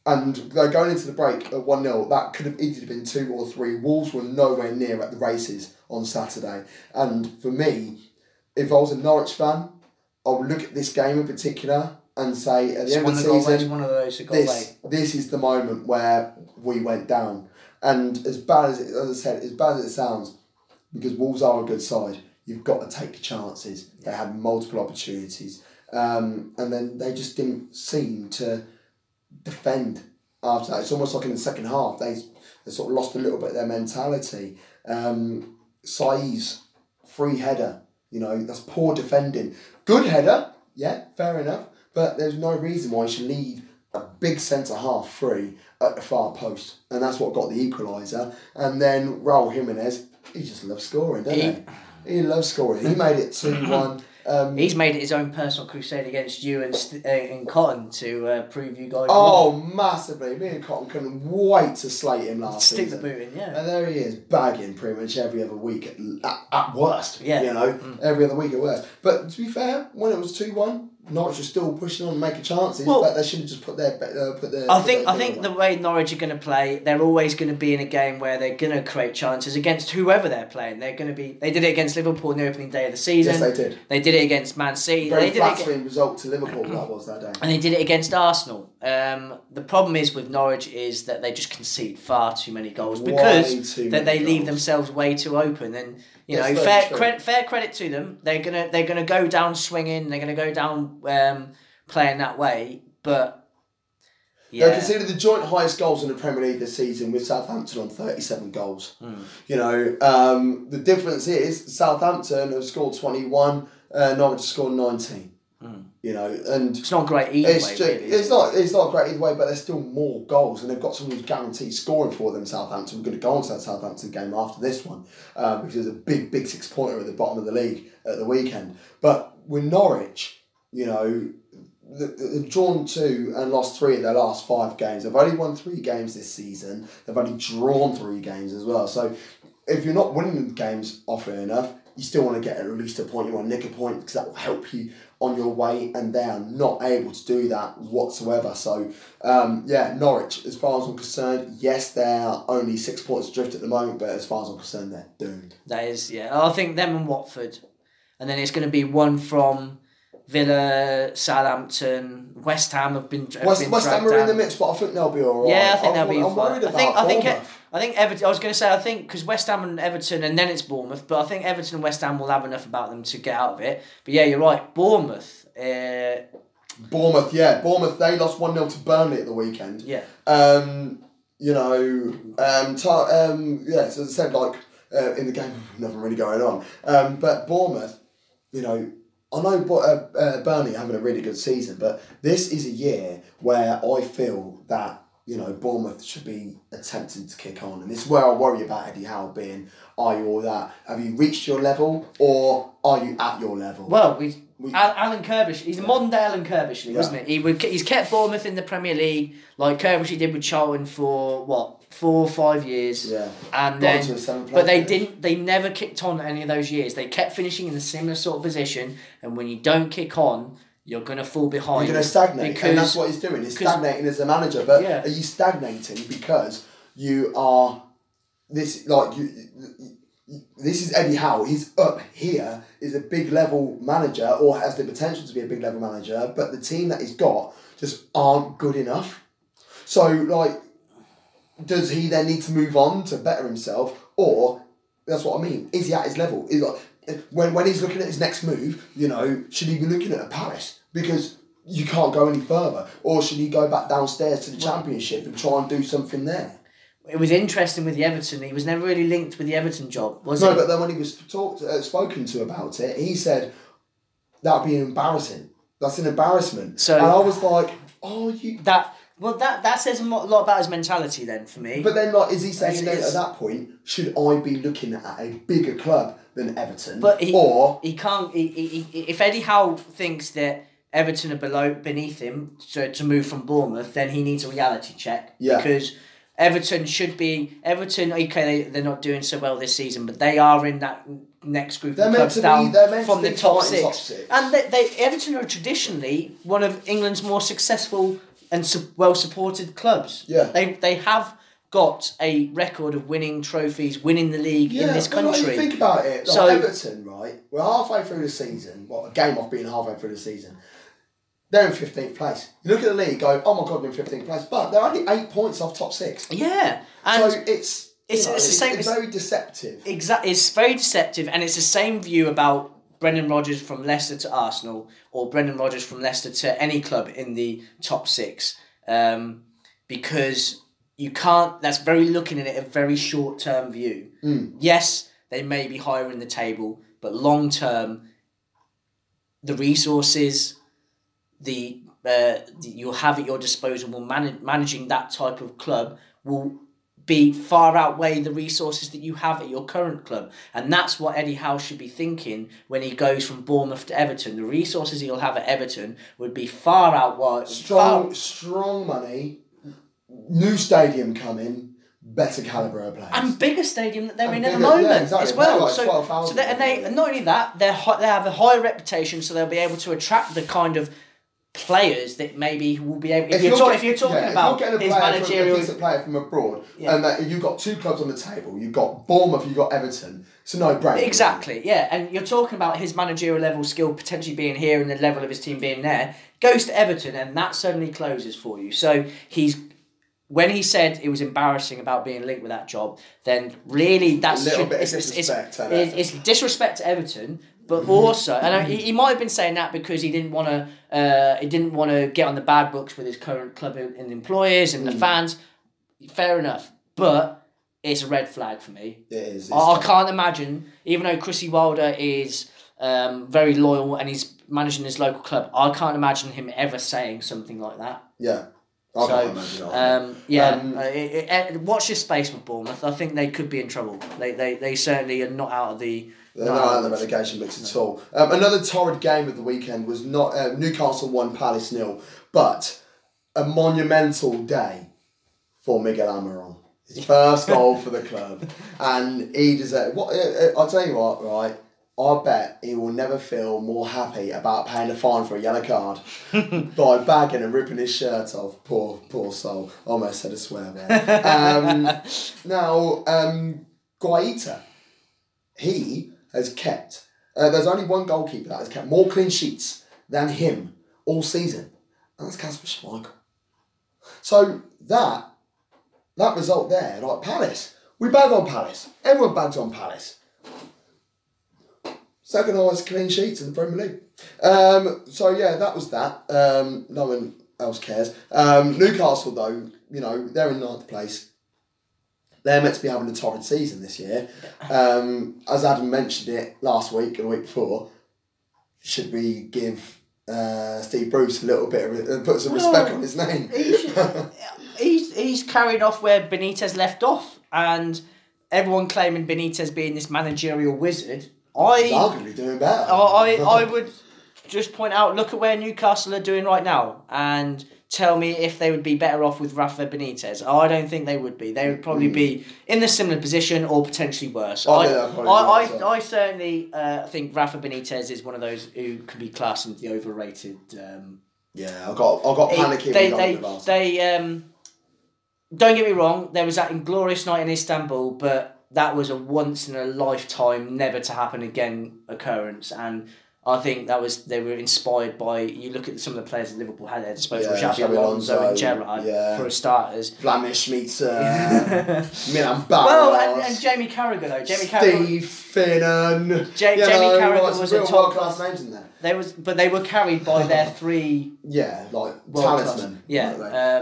And they're going into the break at 1 0. That could have easily been 2 or 3. Wolves were nowhere near at the races on Saturday. And for me, if I was a Norwich fan, I would look at this game in particular and say at the end of the season, legs, one of those this this is the moment where we went down. And as bad as it, as I said, as bad as it sounds, because Wolves are a good side, you've got to take the chances. They had multiple opportunities, um, and then they just didn't seem to defend after that. It's almost like in the second half they they sort of lost a little bit of their mentality. Um, Saiss free header, you know, that's poor defending. Good header, yeah, fair enough, but there's no reason why you should leave a big centre half free at the far post, and that's what got the equaliser. And then Raul Jimenez, he just loves scoring, doesn't he? He loves scoring. He made it two one. Um, He's made it his own personal crusade against you and St- uh, and Cotton to uh, prove you guys oh, wrong. massively! Me and Cotton couldn't wait to slate him last Stick the boot in, yeah. And there he is, bagging pretty much every other week at, at, at worst. Yeah. Mm. You know, every other week at worst. But to be fair, when it was 2 1, Norwich are still pushing on and making chances, Well- but they should have just put their uh, put their. I think their I think the way Norwich are going to play, they're always going to be in a game where they're going to create chances against whoever they're playing. They're going to be. They did it against Liverpool in the opening day of the season. yes, they did. They did it against Man City. Very they did it against, flattering result to Liverpool that was that day. and they did it against Arsenal. Um, the problem is with Norwich is that they just concede far too many goals because that they leave goals. themselves way too open. And you Yes, know, fair fair credit to them. They're gonna they're gonna go down swinging. They're gonna go down um, playing that way. But They yeah, conceded the joint highest goals in the Premier League this season with Southampton on 37 goals. Hmm. You know, um, the difference is Southampton have scored 21, uh, Norwich scored 19. You know, and it's not great either it's, way. ju- really, it's it? not it's not great either way, but there's still more goals, and they've got someone who's guaranteed scoring for them. Southampton. We're going to go on to that Southampton game after this one uh, because there's a big big six pointer at the bottom of the league at the weekend. But with Norwich, you know, they've drawn two and lost three of their last five games. They've only won three games this season. They've only drawn three games as well. So if you're not winning the games often enough, you still want to get at least a point. You want to nick a point because that will help you on your way, and they are not able to do that whatsoever. So, um, yeah, Norwich, as far as I'm concerned, yes, they are only six points adrift at the moment, but as far as I'm concerned, they're doomed. That is, yeah. I think them and Watford, and then it's going to be one from Villa, Southampton, West Ham have been. Have West, been West Ham are in the mix, but I think they'll be all right. Yeah, I think I'm, they'll be I'm fine. worried I think I think. I think Everton. I was going to say I think because West Ham and Everton, and then it's Bournemouth, but I think Everton and West Ham will have enough about them to get out of it. But yeah, you're right. Bournemouth. Uh, Bournemouth, yeah, Bournemouth. They lost one 0 to Burnley at the weekend. yeah. Um, you know, um, ta- um, yeah. So as I said, like uh, in the game, nothing really going on. Um, but Bournemouth, you know, I know uh, uh, Burnley having a really good season, but this is a year where I feel that you know Bournemouth should be attempting to kick on, and this is where I worry about Eddie Howe being. Are you all that? Have you reached your level, or are you at your level? Well, we. We- Al- Alan Curbish, he's a modern day Alan Curbishley, Yeah. wasn't it? He would, he's kept Bournemouth in the Premier League like Curbishley did with Charlton for what four or five years. yeah, and then into a seventh but they didn't they never kicked on any of those years they kept finishing in a similar sort of position and when you don't kick on you're going to fall behind You're going to stagnate, because and that's what he's doing. He's stagnating as a manager. But Yeah. are you stagnating because you are this like you? you- This is Eddie Howe. He's up here, is a big level manager, or has the potential to be a big level manager. But the team that he's got just aren't good enough. So, like, does he then need to move on to better himself, or that's what I mean? Is he at his level? Is like when when he's looking at his next move, you know, should he be looking at a Paris because you can't go any further, or should he go back downstairs to the Championship and try and do something there? it was interesting with the Everton he was never really linked with the Everton job was No, it but then when he was talked uh, spoken to about it, he said that'd be embarrassing. That's an embarrassment. So- and I was like, oh, you. that well that that says a lot about his mentality then for me But then, like, is he saying then at that point, should I be looking at a bigger club than Everton? But he, or he can't. He, he, he, if Eddie Howe thinks that Everton are below beneath him to, to move from Bournemouth, then he needs a reality check. Yeah. Because Everton should be Everton. Okay, they they're not doing so well this season, but they are in that next group They're of clubs be- down they're meant to from the top six. top six. And they, they Everton are traditionally one of England's more successful and su- well supported clubs. Yeah. They they have got a record of winning trophies, winning the league in this but like, country. think about it. Like So- Everton, right? We're halfway through the season. Well, a game off being halfway through the season. They're in fifteenth place. You look at the league, go, oh my god, they're in fifteenth place, but they're only eight points off top six. yeah. And so it's it's- you know, it's the same- It's it's- very deceptive. Exactly, it's very deceptive, and it's the same view about Brendan Rodgers from Leicester to Arsenal, or Brendan Rodgers from Leicester to any club in the top six, um, because you can't. That's very looking at it a very short term view. Yes, they may be higher in the table, but long term, the resources, the uh, you'll have at your disposal, will manage managing that type of club will be far outweigh the resources that you have at your current club. And that's what Eddie Howe should be thinking when he goes from Bournemouth to Everton. The resources he'll have at Everton would be far outweigh Strong, far, strong money, new stadium coming, better calibre of players. and bigger stadium that they're And in at the bigger- yeah, moment exactly. as well. Like so, 12,000 so they, and they and not only that, they they have a higher reputation, so they'll be able to attract the kind of players that maybe will be able. If, you're, talking, get- if you're talking yeah, about if you're getting his a player from, a managerial, decent player from abroad, Yeah. and that you've got two clubs on the table, you've got Bournemouth, you've got Everton. It's a no-brainer. Exactly, yeah. And you're talking about his managerial level skill potentially being here and the level of his team being there. Goes to Everton and that suddenly closes for you. So he's when he said it was embarrassing about being linked with that job, then really that's little should- bit of it's, it's- disrespect It's, Everton. it's, disrespect to Everton, but also and I, he, he might have been saying that because he didn't want to uh, he didn't want to get on the bad books with his current club and employers and the Mm. fans. Fair enough, but it's a red flag for me. It is. I, I can't imagine, even though Chrissy Wilder is um, very loyal and he's managing his local club, I can't imagine him ever saying something like that. Yeah. I So, can't imagine either. Um, yeah, Um, uh, it, it, watch your space with Bournemouth. I think they could be in trouble. They, they, they certainly are not out of the. They're not not out of the relegation mix at all. Um, another torrid game of the weekend was not uh, Newcastle one Palace nil, but a monumental day for Miguel Almiron. His first goal for the club, and he deserved. What uh, uh, I'll tell you what, right? I bet he will never feel more happy about paying a fine for a yellow card by bagging and ripping his shirt off. Poor, poor soul. Almost said a swear there. Um, now, um, Guaita, he has kept. Uh, there's only one goalkeeper that has kept more clean sheets than him all season, and that's Kasper Schmeichel. So that that result there, like Palace, we bag on Palace. Everyone bags on Palace. Second highest clean sheets in the Premier League. Um, so yeah, that was that. Um, no one else cares. Um, Newcastle though, you know, they're in ninth place. They're meant to be having a torrid season this year. Um, as Adam mentioned it last week and the week before, should we give uh, Steve Bruce a little bit of put some respect No. on his name? He should- he's, he's carried off where Benitez left off, and everyone claiming Benitez being this managerial wizard. He's I, arguably doing better. I, I would just point out look at where Newcastle are doing right now and tell me if they would be better off with Rafa Benitez. I don't think they would be. They would probably be in the similar position or potentially worse. Hmm. I I, think I, I. I certainly uh, think Rafa Benitez is one of those who could be classed into the overrated. Um, yeah, I got I got panicky they, they, the they, um, don't get me wrong, there was that inglorious night in Istanbul, but that was a once in a lifetime, never to happen again occurrence. And I think that was they were inspired by you look at some of the players that Liverpool had at their disposal, Yeah, Xabi Alonso and Gerrard yeah. for starters. Flamish meets uh, Milan Baros. Well, and, and Jamie Carragher though, Jamie Carragher, Steve Finnan. Jamie know, Carragher was a top- class names in there. they was, but they were carried by their three Yeah, like talisman. Yeah.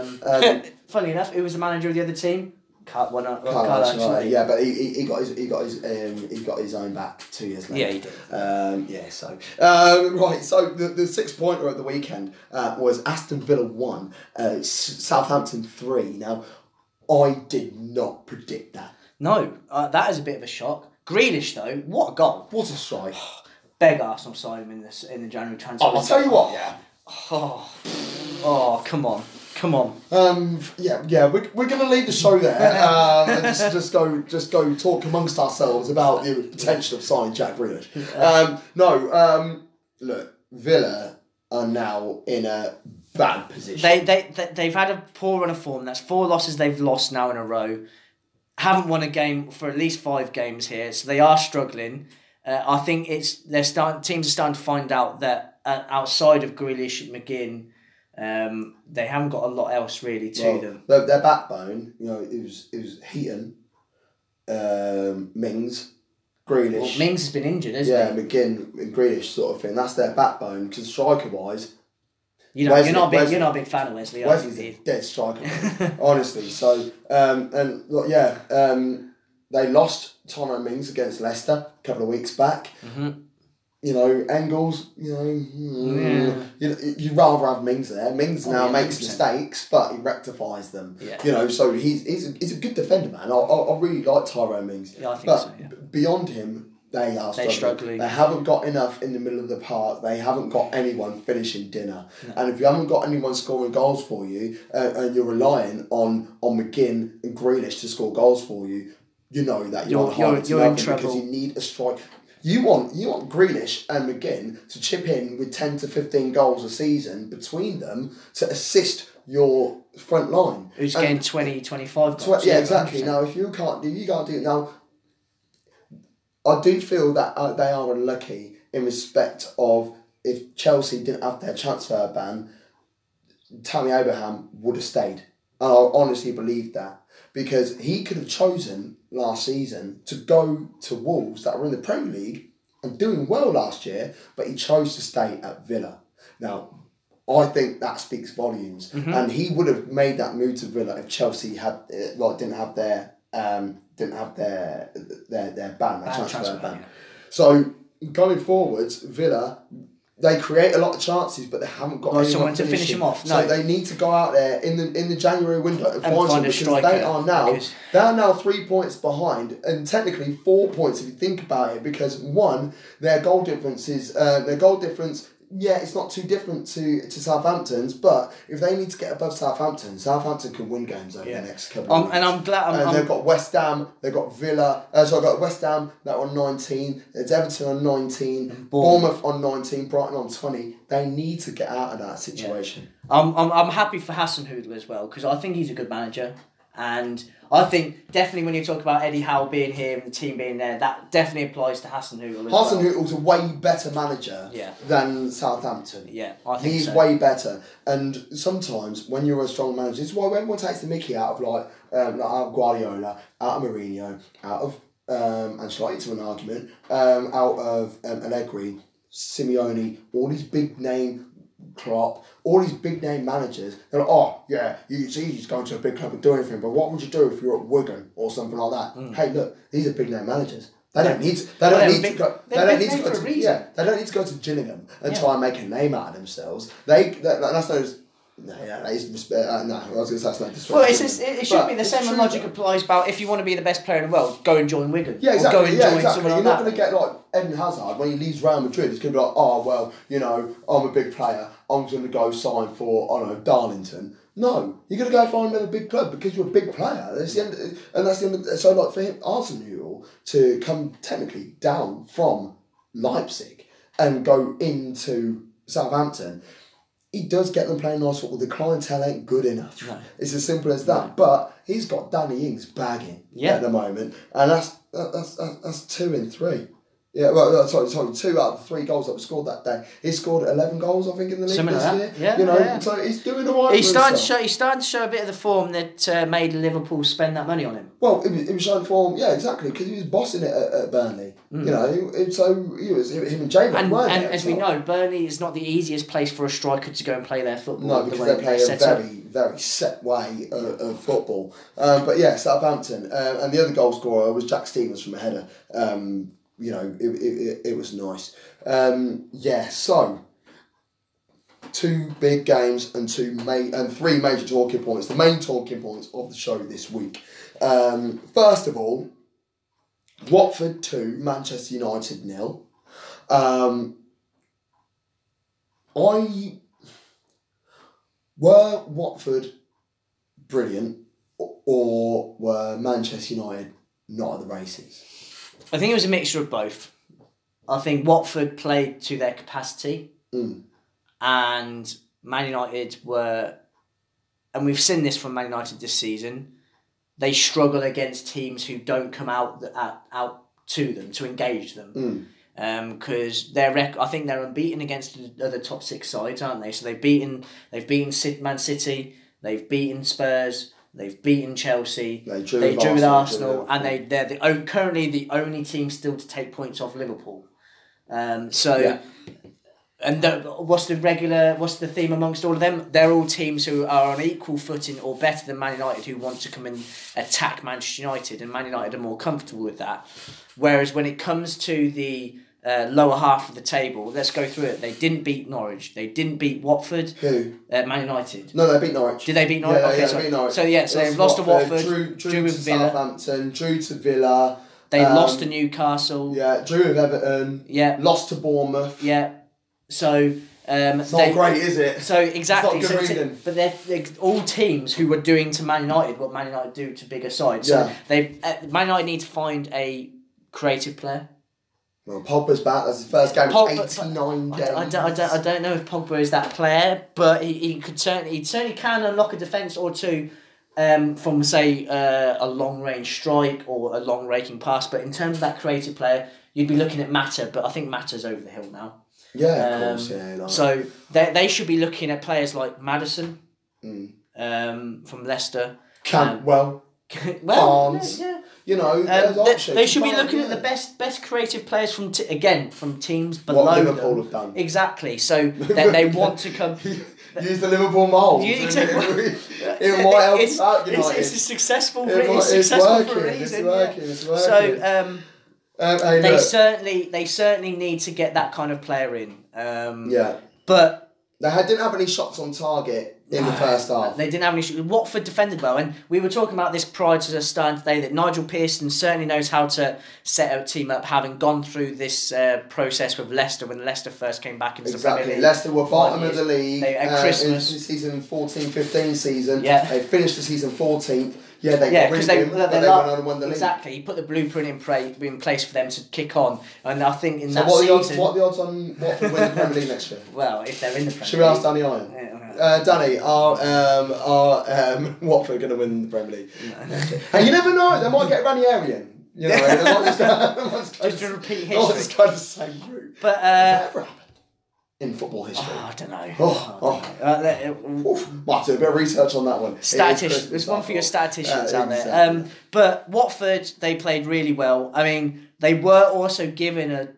Um, Um, funny enough, who was the manager of the other team? Cut one up. Carlo Carlo Ancelotti, Ancelotti. yeah, but he, he, he got his he got his um, he got his own back two years later. Yeah, he did. Um, yeah, so um, right, so the, the six pointer at the weekend uh, was Aston Villa one, uh, Southampton three. Now, I did not predict that. No, uh, that is a bit of a shock. Grealish though, what a goal! What a strike! Beg Arsenal sign him in this in the January transfer. Oh, I'll tell you what, yeah. Oh, oh, come on, come on. Um, yeah, yeah, we're, we're gonna leave the show there um, and just, just go just go talk amongst ourselves about the potential of signing Jack Grealish. Um, no, um, look, Villa are now in a bad position. They, they they they've had a poor run of form. That's four losses they've lost now in a row. Haven't won a game for at least five games here, so they are struggling. Uh, I think it's they're starting. Teams are starting to find out that uh, outside of Grealish, and McGinn, um, they haven't got a lot else really to Well, them. Their, their backbone, you know, it was it was Heaton, um, Mings, Grealish. Well, Mings has been injured, hasn't yeah, he? Yeah, McGinn and Grealish sort of thing. That's their backbone because striker wise, You know, Wesley- you're not a big, Wesley- you're not a big fan of Wesley. Wesley's a dead striker, honestly. So, um, and yeah, um, they lost Tyrone Mings against Leicester a couple of weeks back. Mhm. You know, Engels, you know, mm, Yeah. you, you'd rather have Mings there. Mings Oh, now yeah, makes 100%. mistakes, but he rectifies them. Yeah. You know, so he's, he's, a, he's a good defender, man. I, I, I really like Tyrone Mings. Yeah, I think But so. Yeah. beyond him, they are struggling. struggling. They haven't got enough in the middle of the park. They haven't got anyone finishing dinner. And if you haven't got anyone scoring goals for you, uh, and you're relying on on McGinn and Grealish to score goals for you, you know that you're, You're- you're- you're in because you need a strike. You want you want Grealish and McGinn to chip in with ten to fifteen goals a season between them to assist your front line. Who's And- getting 20, 25 Tw- yeah, exactly. 100%. Now, if you can't do, you can't do it. Now, I do feel that uh, they are unlucky in respect of if Chelsea didn't have their transfer ban, Tammy Abraham would have stayed. And I honestly believe that because he could have chosen last season to go to Wolves that were in the Premier League and doing well last year, but he chose to stay at Villa. Now, I think that speaks volumes, and he would have made that move to Villa if Chelsea had uh, like didn't have their um didn't have their their their ban, their Ban, transfer, transfer ban. ban, yeah. So going forwards, Villa they create a lot of chances, but they haven't got anyone someone to finish them off, So no. they need to go out there in the in the January window and, And find, because striker, they are now because- they are now three points behind, and technically four points if you think about it. Because one, their goal difference is uh, their goal difference. Yeah, it's not too different to, to Southampton's, but if they need to get above Southampton, Southampton can win games over Yeah. the next couple. Um, and. I'm glad. I'm, And I'm, they've got West Ham, they've got Villa. Uh, so I've got West Ham that on 19, there's Everton on 19, Bournemouth on 19, Brighton on 20. They need to get out of that situation. I'm, I'm, I'm happy for Hasenhuttl as well because I think he's a good manager. And I think definitely when you talk about Eddie Howe being here and the team being there, that definitely applies to Hasenhuttl as Hassan well. A way better manager Yeah. than Southampton. Yeah, I think He's so. way better. And sometimes when you're a strong manager, it's why everyone takes the mickey out of like, um, like out of Guardiola, out of Mourinho, out of um, Ancelotti to an argument, um, out of um, Allegri, Simeone, all these big name Klopp, all these big name managers, they're like, oh yeah, you, it's easy to go to a big club and do anything, but what would you do if you're at Wigan or something like that? Mm. Hey, look, these are big name managers. They don't need to, they don't need big- to go. They don't need to go to yeah. They don't need to go to Gillingham and Yeah. try and make a name out of themselves. They that, that's those. No, yeah, that is respect. Uh, no, I was going to say that's no disrespect. Well, it's just, it, it should But be the same true, logic though. applies about if you want to be the best player in the world, go and join Wigan. Yeah, Or exactly. go and yeah, join exactly. someone You're like not going to get like Eden Hazard when he leaves Real Madrid. It's going to be like, oh well, you know, I'm a big player. I'm going to go sign for I don't know Darlington. No, you're going to go find another big club because you're a big player. That's the end, and that's the end. Of, so like for him, Arsenal to come technically down from Leipzig and go into Southampton. He does get them playing nice football. The clientele ain't good enough. No. It's as simple as that. But he's got Danny Ings bagging Yeah. at the moment, and that's that's that's, that's two in three. Yeah, well, sorry, sorry, two out of the three goals that were scored that day. He scored eleven goals, I think, in the league Something this like year. Yeah, you know, yeah. so he's doing all right. He's starting, to show, he's starting to show a bit of the form that uh, made Liverpool spend that money on him. Well, it was, it was showing form, yeah, exactly, because he was bossing it at, at Burnley. You know, so he was him and Jamie Mm. And, and as we know, Burnley is not the easiest place for a striker to go and play their football. No, because way they play a set up. very, very set way of, of football. Um, but yeah, Southampton. Um, and the other goal scorer was Jack Stephens from a header. Um, you know, it, it, it, was nice. Um, yeah, so two big games and two ma- and three major talking points. The main talking points of the show this week. Um, first of all, Watford two, Manchester United nil. Um, I were Watford brilliant or were Manchester United not at the races? I think it was a mixture of both. I think Watford played to their capacity, Mm. and Man United were, and we've seen this from Man United this season. They struggle against teams who don't come out out, out to them to engage them. Mm. because they're rec- I think they're unbeaten against the other top six sides, aren't they? So they've beaten they've beaten Man City, they've beaten Spurs, they've beaten Chelsea, They drew they with drew Arsenal, Arsenal, and they they're the currently the only team still to take points off Liverpool. Um, so. Yeah. And the, what's the regular? What's the theme amongst all of them? They're all teams who are on equal footing or better than Man United, who want to come and attack Manchester United, and Man United are more comfortable with that. Whereas when it comes to the uh, lower half of the table, let's go through it. They didn't beat Norwich. They didn't beat Watford. Who? Uh, Man United. No, they beat Norwich. Did they beat Norwich? Yeah, okay, yeah, so, they beat Norwich. so yeah, so they've lost to Watford, Drew, drew, drew to with Villa. Southampton, drew to Villa. They Um, lost to Newcastle. Yeah. Drew with Everton, Yeah. lost to Bournemouth. Yeah. So um, It's not great, is it? So exactly, good so t- but they're, they're all teams who were doing to Man United what Man United do to bigger sides. So Yeah. they uh, Man United need to find a creative player. Well, Pogba's back. That's his first game. Pogba- It's 89 I. I, don't, I, don't, I don't know if Pogba is that player, but he, he could certainly he certainly can unlock a defence or two um, from say uh, a long range strike or a long raking pass. But in terms of that creative player, you'd be looking at Mata, but I think Mata's over the hill now. Yeah, of Um, course. Yeah, like, So they, they should be looking at players like Maddison Mm. um, from Leicester. Cantwell, well, Barnes. yeah, you know, yeah. Um, they, they should be Barnes, looking at the best best creative players from t- again from teams below What Liverpool them. have done. Exactly. So that they want to come. Use the Liverpool mould. You- exactly. it might help it's, out it's, United. it's a successful. It might- it's it's successful working, for a it's reason. working, yeah. it's working. So um, Um, hey, they look, certainly they certainly need to get that kind of player in. Um, yeah, But they had, didn't have any shots on target in the first half. They didn't have any issues. Watford defended well, and we were talking about this prior to the starting today that Nigel Pearson certainly knows how to set a team up, having gone through this uh, process with Leicester when Leicester first came back into the Premier League. Leicester were bottom Five of the league They- at uh, Christmas. in season 14-15 season. Yeah. They finished the season 14th. Yeah, they Yeah, because they, him, they, they like- went on and won the league. Exactly, he put the blueprint in, pra- in place for them to kick on, and I think in So that what are, the odds, season, what are the odds on Watford winning the Premier League next year? well, if they're in the Premier Should we ask Danny Iron? Yeah, Uh, Danny, are um, are um, Watford going to win the Premier League? And you never know, they might get Ranieri in. You know, they might just, go, they might just, Just to repeat history. just go the same route. But uh, ever happened in football history? oh, I don't know. Oh, oh. Uh, let- uh, Oof, might do a bit of research on that one. Is There's one for your statisticians. Uh, out there. Um, but Watford, they played really well. I mean, they were also given a,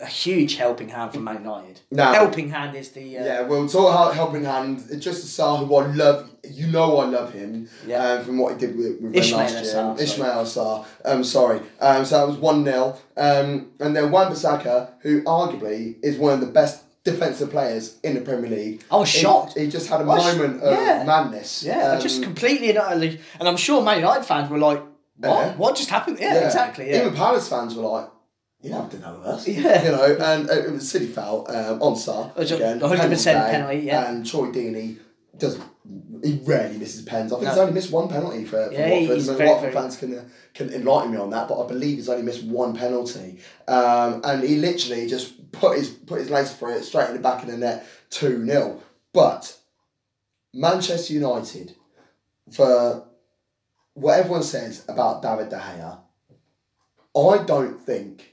a huge helping hand from Man United. Now- helping hand is the uh, Yeah, we'll talk about helping hand. It's just Sarr, who I love, you know I love him Yeah. um, from what he did with, with Ismail them last year. Sorry. Ishmael Sarr. Um, sorry. Um, so that was 1 0. Um, and then Wan Bissaka, who arguably is one of the best defensive players in the Premier League. I was shocked. He, just had a was- moment of yeah. madness. yeah, Um, just completely and utterly. And I'm sure Man United fans were like, "What? Yeah. What just happened?" Yeah, exactly. Yeah. Even Palace fans were like, you don't have to know us. Yeah. You know, and uh, it was a City foul um, on was a again, 100% day, penalty, yeah. And Troy Deeney doesn't. He rarely misses pens. I think No. he's only missed one penalty for, for Yeah, Watford. very, Watford very- fans can can enlighten me on that, but I believe he's only missed one penalty. Um, and he literally just put his put his legs for it straight in the back of the net, two 0 But Manchester United, for what everyone says about David De Gea, I don't think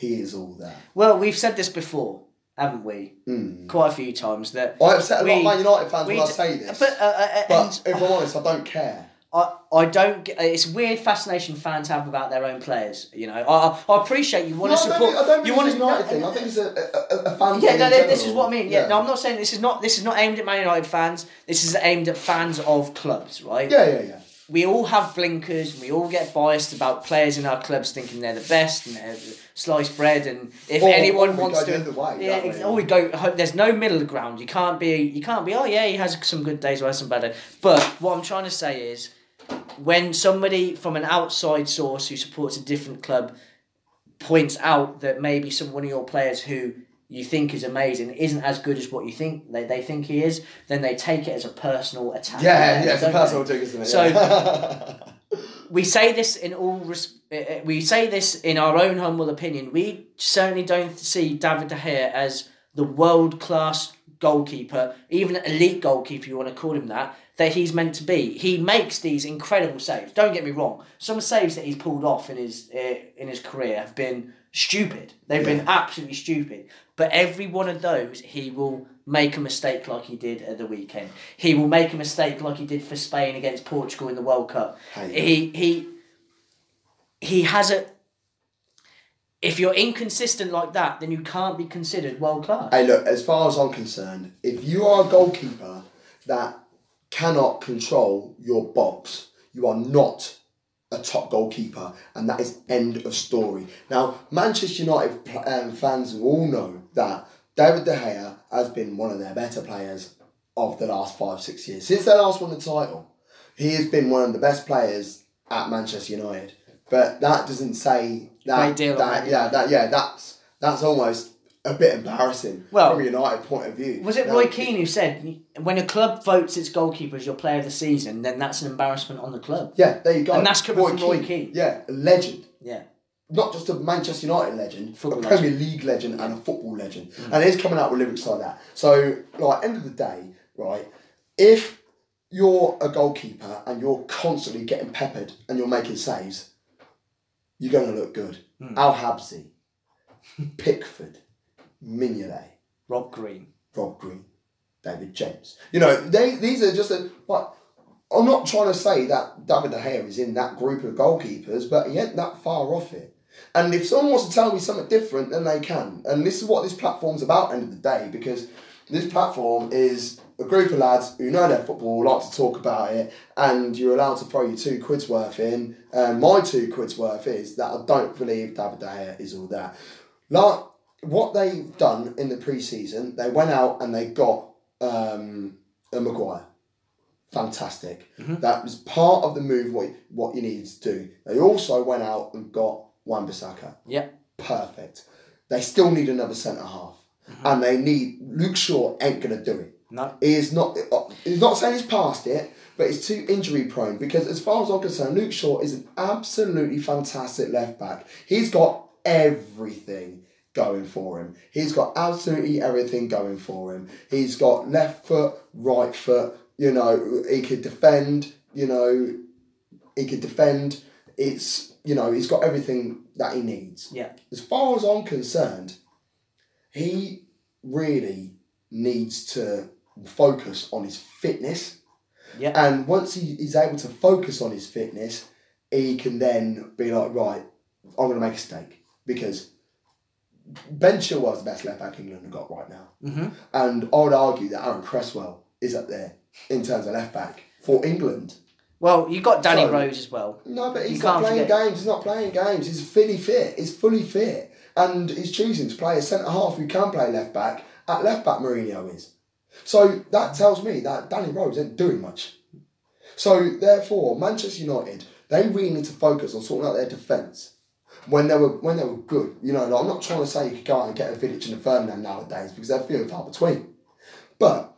he is all that. Well, we've said this before, haven't we? Mm. Quite a few times that. I upset a lot of Man United fans when I say this, But, but, uh, uh, and if I'm honest, I don't care. I, I don't get it's weird fascination fans have about their own players. You know, I, I, appreciate you want No, to I don't support. I don't you want a United thing. I think it's a, a, a, fan Yeah, thing no, this is what I mean. Yeah. no, I'm not saying this is not this is not aimed at Man United fans. This is aimed at fans of clubs, right? Yeah, yeah, yeah. We all have blinkers. and We all get biased about players in our clubs thinking they're the best and they're sliced bread. And if Or- anyone or wants to, the way, yeah, we? or we go. There's no middle ground. You can't be. You can't be. Oh yeah, he has some good days or has some bad days. But what I'm trying to say is, when somebody from an outside source who supports a different club points out that maybe some one of your players who you think is amazing isn't as good as what you think they, they think he is, then they take it as a personal attack. Yeah, yeah, it's a personal thing, isn't it? So- we say this in all res- uh, uh, we say this in our own humble opinion. We certainly don't see David De Gea as the world class goalkeeper, even an elite goalkeeper, you want to call him that, that he's meant to be. He makes these incredible saves. Don't get me wrong. Some saves that he's pulled off in his uh, in his career have been stupid. They've been absolutely stupid. But every one of those, he will make a mistake like he did at the weekend. He will make a mistake like he did for Spain against Portugal in the World Cup. He he he has a. If you're inconsistent like that, then you can't be considered world class. Hey, look, as far as I'm concerned, if you are a goalkeeper that cannot control your box, you are not a top goalkeeper, and that is end of story. Now, Manchester United um, fans all know that David De Gea has been one of their better players of the last five, six years. Since they last won the title, he has been one of the best players at Manchester United. but that doesn't say that. Great deal on that yeah, that yeah, that's that's almost a bit embarrassing Well- from a United point of view. Was it Roy Keane who said when a club votes its goalkeeper as your player of the season, then that's an embarrassment on the club? Yeah, there you go. And that's coming from Roy Keane. Yeah, a legend. Yeah. Not just a Manchester United legend, Football a Premier League legend and a football legend. Mm. And he's coming out with lyrics like that. So, like, end of the day, right, if you're a goalkeeper and you're constantly getting peppered and you're making saves, you're going to look good. Mm. Al Habsi, Pickford, Mignolet, Rob Green. Rob Green, David James. You know, they these are just a but I'm not trying to say that David De Gea is in that group of goalkeepers, but he ain't that far off it. And if someone wants to tell me something different, then they can. And this is what this platform's about end of the day, because this platform is a group of lads who know their football, like to talk about it, and you're allowed to throw your two quid's worth in. And my two quid's worth is that I don't believe David De Gea is all that. Like what they've done in the pre-season, they went out and they got um, a Maguire. Fantastic. That was part of the move. What what you needed to do. They also went out and got Wan-Bissaka. Yep. Perfect. They still need another centre half, and they need Luke Shaw. Ain't gonna do it. No. He is not. He's not saying he's past it, but he's too injury prone. Because as far as I'm concerned, Luke Shaw is an absolutely fantastic left back. He's got everything going for him. He's got absolutely everything going for him. He's got left foot, right foot. You know, he could defend. You know, he could defend. It's you know, he's got everything that he needs Yeah. as far as I'm concerned, he really needs to focus on his fitness. Yeah. And once he is able to focus on his fitness, he can then be like, right, I'm going to make a stake. Because Ben Chilwell's the best left back England have got right now. Mm-hmm. And I would argue that Aaron Cresswell is up there in terms of left back for England. Well, you got Danny So- Rose as well. No, but he's not can't playing forget- games. He's not playing games. He's fully fit. He's fully fit. And he's choosing to play a centre half who can play left back. At left back, Mourinho is. So that tells me that Danny Rose isn't doing much. So therefore, Manchester United, they really need to focus on sorting out their defence. When they were when they were good, you know, like, I'm not trying to say you could go out and get a Vidic and a Ferdinand nowadays because they're few and far between. But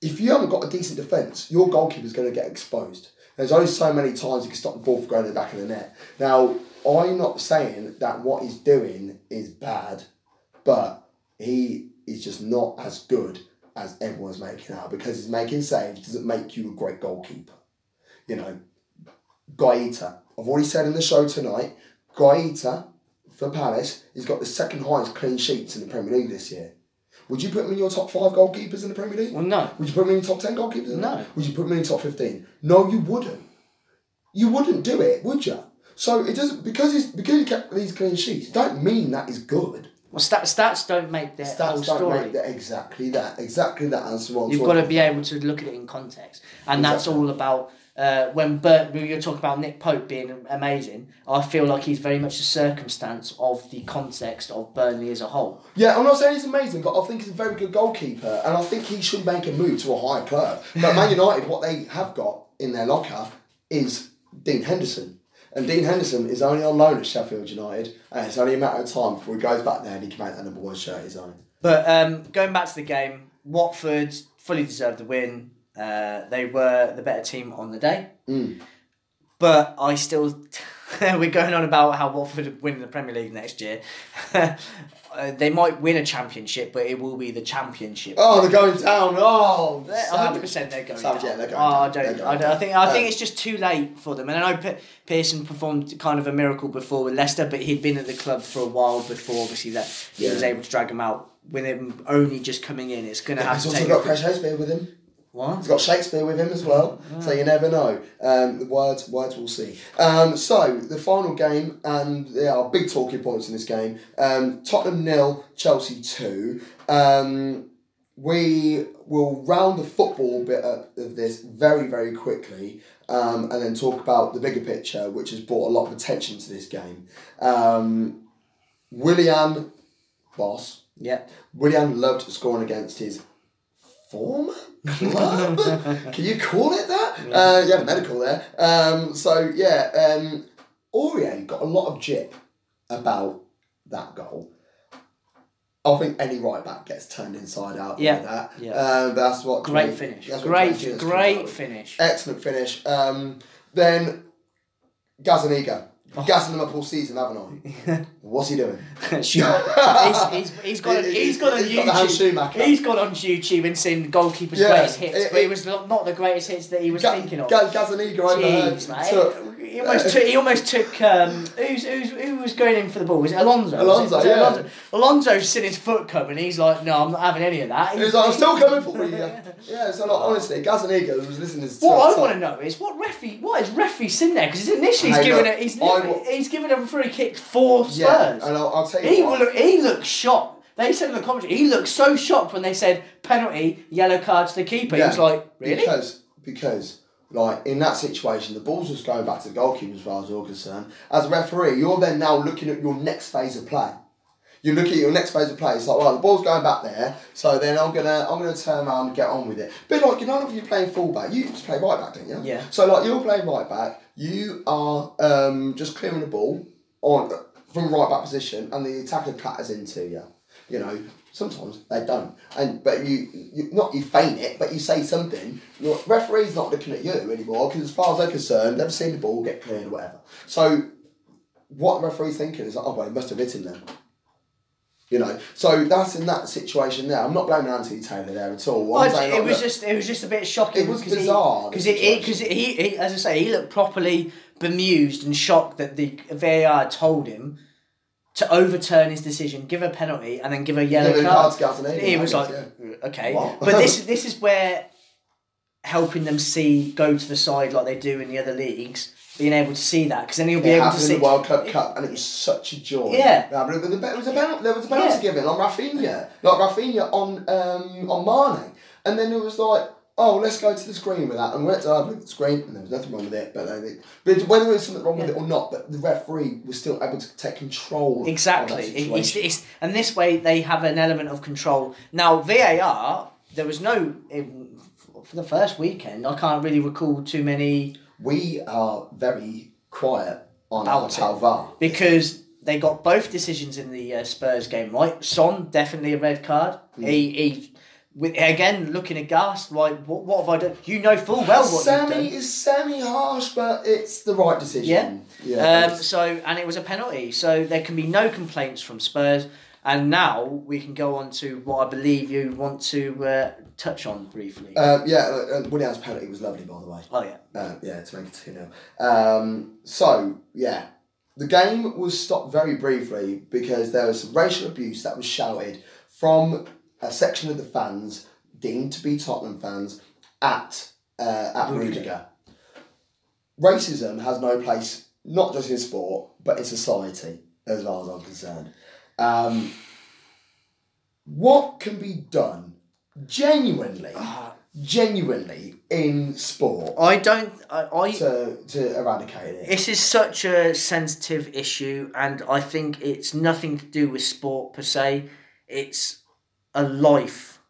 if you haven't got a decent defence, your goalkeeper's going to get exposed. There's only so many times you can stop the ball from going to the back of the net. Now, I'm not saying that what he's doing is bad, but he is just not as good as everyone's making out because he's making saves doesn't make you a great goalkeeper. You know, Guaita, I've already said in the show tonight, Guaita for Palace, he's got the second highest clean sheets in the Premier League this year. Would you put him in your top five goalkeepers in the Premier League? Well, no. Would you put him in the top 10 goalkeepers? No. Would you put him in the top 15? No, you wouldn't. You wouldn't do it, would you? So it doesn't because he's because he kept these clean sheets. Don't mean that he's good. Well, stat, stats don't make the whole Stats don't story. that exactly that exactly that answer. What I'm You've got to be able to look at it in context, and that's all about. Uh, when Bert, you're talking about Nick Pope being amazing, I feel like he's very much a circumstance of the context of Burnley as a whole. Yeah, I'm not saying he's amazing, but I think he's a very good goalkeeper, and I think he should make a move to a higher club. But Man United, what they have got in their locker is Dean Henderson. And Dean Henderson is only on loan at Sheffield United, and it's only a matter of time before he goes back there and he can make that number one shirt his own. But um, going back to the game, Watford fully deserved the win. Uh, they were the better team on the day. Mm. But I still, we're going on about how Watford winning the Premier League next year. uh, they might win a championship, but it will be the championship. Oh, they're going down. Oh, 100% they're going Savage, down. yeah, they're going oh, I don't, I, don't, I think I think it's just too late for them. And I know Pe- Pearson performed kind of a miracle before with Leicester, but he'd been at the club for a while before. Obviously, that he was able to drag him out. With him only just coming in, it's going to have He's to also take. got Craig Shakespeare with him. What? He's got Shakespeare with him as well, so you never know. Um, words, words we'll see. Um, so the final game, and there are big talking points in this game. Um, Tottenham nil, Chelsea two. Um, we will round the football bit up of this very very quickly, um, and then talk about the bigger picture, which has brought a lot of attention to this game. Um, Willian, boss. Yeah. Willian loved scoring against his former club. Can you call it that? Uh, you had a medical there. Um, so yeah, um, Aurier got a lot of jip about that goal. I think any right back gets turned inside out Yeah, like that. yeah. Um, that's what Great finish. that's what Great, Trent Giles comes out great finish. Excellent finish. Um, then Gazaniga. Oh. Gassing him up all season, haven't I? What's he doing? Sure. he's, he's, he's got on, He- he's got on he's got YouTube. He's got on YouTube and seen goalkeeper's Yeah, greatest hits, it- but it it- was not the greatest hits that he was Ga- thinking of. Ga- Gazaniga overheard. Jeez, mate. took- He almost took. He almost took. Um, who's, who's who was going in for the ball? Was it Alonso? Was Alonso, it- was it yeah. Alonso? Alonso's seen his foot come, and he's like, "No, I'm not having any of that." He was like, I'm still coming for you. Yeah, so like, honestly, Gazaniga was listening to What I want to know is what referee, what is referee sitting there? Because initially he's given a, he's, wa- he's given a free kick for Spurs. Yeah, and I'll, I'll tell you He what. will he looks shocked. They said in the commentary, he looked so shocked when they said penalty, yellow card to the keeper. He was like, really? Because because like in that situation, the ball's just going back to the goalkeeper as far as you're concerned. As a referee, you're then now looking at your next phase of play. You look at your next phase of play. It's like, well, the ball's going back there, so then I'm gonna I'm gonna turn around and get on with it. But like, you know, if you're playing fullback, you just play right back, don't you? Yeah. So like, you're playing right back. You are um, just clearing the ball on from right back position, and the attacker clatters into you. You know, sometimes they don't, and but you, you not you feign it, but you say something. Your referee's not looking at you anymore because as far as they're concerned, they've seen the ball get cleared or whatever. So, what the referee's thinking is, like, oh well, he must have hit him then. You know, so that's in that situation there. I'm not blaming Anthony Taylor there at all. Well, saying, it like, was look, just it was just a bit shocking. It was because bizarre, because he because he, he as I say he looked properly bemused and shocked that the VAR told him to overturn his decision, give a penalty, and then give a yellow a card. card He was I like, guess, okay, What? but this this is where helping them see go to the side like they do in the other leagues, being able to see that because then he'll be It able to see. in the World Cup Cup, and it was such a joy. Yeah. but it was a, was a penalty, there was a penalty Yeah. given on Rafinha, like Rafinha on um, on Mane, and then it was like, oh, let's go to the screen with that, and we went to have a at the screen, and there was nothing wrong with it, but but whether there was something wrong with it or not, but the referee was still able to take control. Exactly. It's, it's, and this way they have an element of control. Now, VAR, there was no. It, for the first weekend, I can't really recall too many we are very quiet on About our. Talvar. because they got both decisions in the uh, Spurs game right. Son definitely a red card. Hmm. He he. With, again, looking aghast, like what, what have I done? You know full well what done. is semi harsh, but it's the right decision. Yeah. Yeah. Um, so and it was a penalty, so there can be no complaints from Spurs. And now we can go on to what I believe you want to uh, touch on briefly. Um, yeah, uh, uh, Willian's penalty was lovely, by the way. oh yeah, Uh, yeah, to make it 2 0. Um, so, yeah, the game was stopped very briefly because there was some racial abuse that was shouted from a section of the fans, deemed to be Tottenham fans, at, uh, at Rudiger. Racism has no place, not just in sport, but in society, as far as I'm concerned. Um, what can be done genuinely, genuinely in sport I don't. I, I to, to eradicate it. this is such a sensitive issue, and I think it's nothing to do with sport per se. It's a life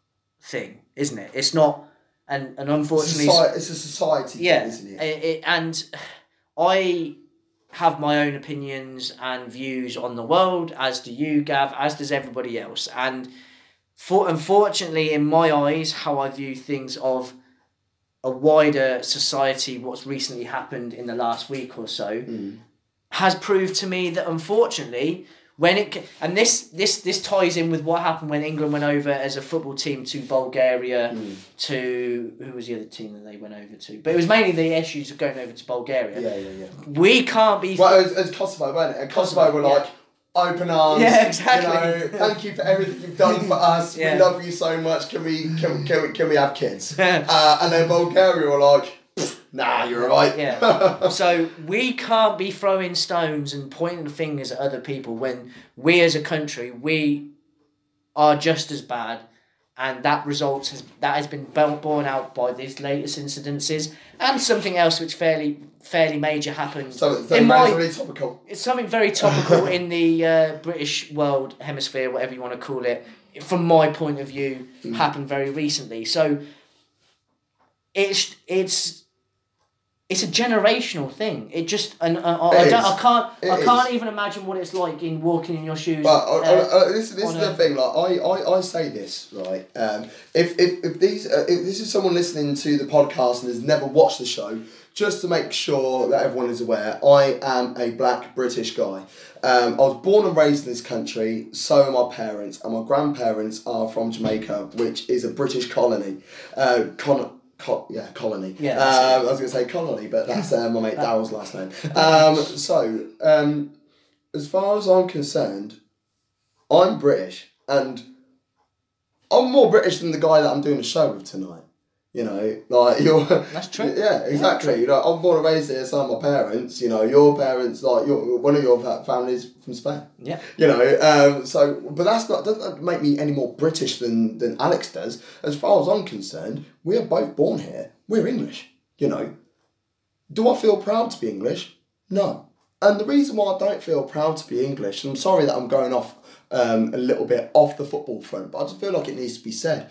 thing, isn't it? It's not, and and unfortunately, Society, it's a society yeah, thing, isn't it? it- it- and I have my own opinions and views on the world, as do you, Gav, as does everybody else. And for unfortunately, in my eyes, how I view things of a wider society, what's recently happened in the last week or so, hmm. has proved to me that unfortunately. When it and this this this ties in with what happened when England went over as a football team to Bulgaria to who was the other team that they went over to but it was mainly the issues of going over to Bulgaria Yeah, yeah, yeah. we can't be Well, it was, it was Kosovo, weren't it? And Kosovo, Kosovo, were like, open arms. Yeah, exactly. You know, thank you for everything you've done for us. Yeah. We love you so much. Can we can, can, we, can we have kids? uh, and then Bulgaria were like, nah, you're right. Yeah. so we can't be throwing stones and pointing fingers at other people when we as a country we are just as bad and that results has that has been bo- borne out by these latest incidences and something else which fairly fairly major happened So it's in my... my really topical. it's something very topical in the uh, British world hemisphere, whatever you want to call it. From my point of view, happened very recently. So it's it's it's a generational thing. It just and uh, I, I, don't. I can't It I can't even imagine what it's like in walking in your shoes. But uh, uh, uh, uh, this, this is the a- thing. Like I, I, I say this right. Um, if, if, if these uh, if this is someone listening to the podcast and has never watched the show, just to make sure that everyone is aware, I am a black British guy. Um, I was born and raised in this country. So are my parents, and my grandparents are from Jamaica, which is a British colony. Uh, con- co- yeah, colony. Yeah, Um, I was going to say colony, but that's uh, my mate Daryl's last name. Um, so, um, as far as I'm concerned, I'm British, and I'm more British than the guy that I'm doing the show with tonight. You know, like you're. That's true. Yeah, exactly. You know, I'm born and raised here. So are my parents. You know, your parents, like your one of your families from Spain. yeah. You know, um, so but that's not doesn't make me any more British than than Alex does. As far as I'm concerned, we are both born here. We're English. You know, do I feel proud to be English? No. And the reason why I don't feel proud to be English, and I'm sorry that I'm going off um, a little bit off the football front, but I just feel like it needs to be said.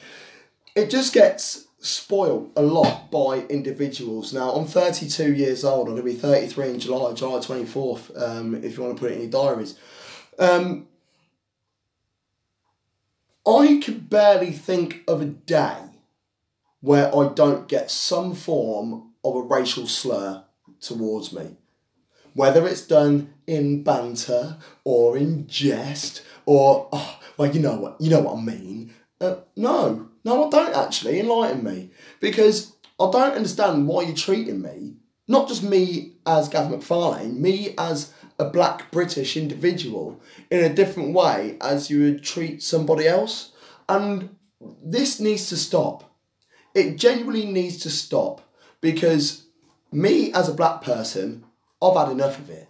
It just gets spoiled a lot by individuals. Now, I'm 32 years old. I'm going to be 33 in July, July 24th, um, if you want to put it in your diaries. Um, I can barely think of a day where I don't get some form of a racial slur towards me. Whether it's done in banter or in jest or, oh, well, you know what, you know what I mean. Uh, no, no, I don't actually. Enlighten me. Because I don't understand why you're treating me, not just me as Gavin McFarlane, me as a black British individual, in a different way as you would treat somebody else. And this needs to stop. It genuinely needs to stop because me as a black person, I've had enough of it.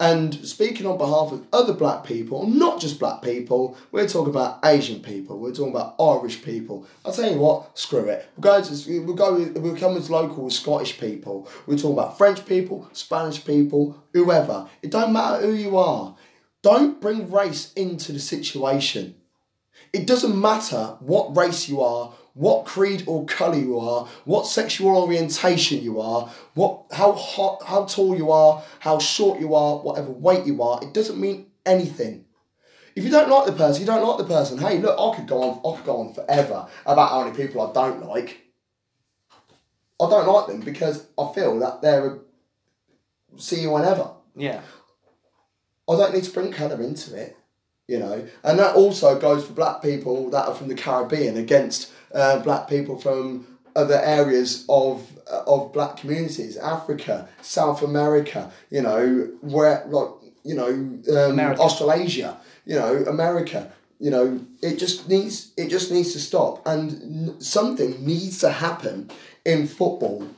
And speaking on behalf of other black people, not just black people, we're talking about Asian people, we're talking about Irish people. I'll tell you what, screw it. We'll go to, we'll go, we'll come as local with Scottish people. We're talking about French people, Spanish people, whoever. It don't matter who you are. Don't bring race into the situation. It doesn't matter what race you are, what creed or colour you are, what sexual orientation you are, what how hot, how tall you are, how short you are, whatever weight you are. It doesn't mean anything. If you don't like the person, you don't like the person. Hey, look, I could go on, I could go on forever about how many people I don't like. I don't like them because I feel that they're a see you whenever. Yeah. I don't need to bring colour into it, you know. And that also goes for black people that are from the Caribbean against uh, black people from other areas of uh, of black communities, Africa, South America, you know, where like you know, um, Australasia, you know, America. You know, it just needs it just needs to stop, and n- something needs to happen in football.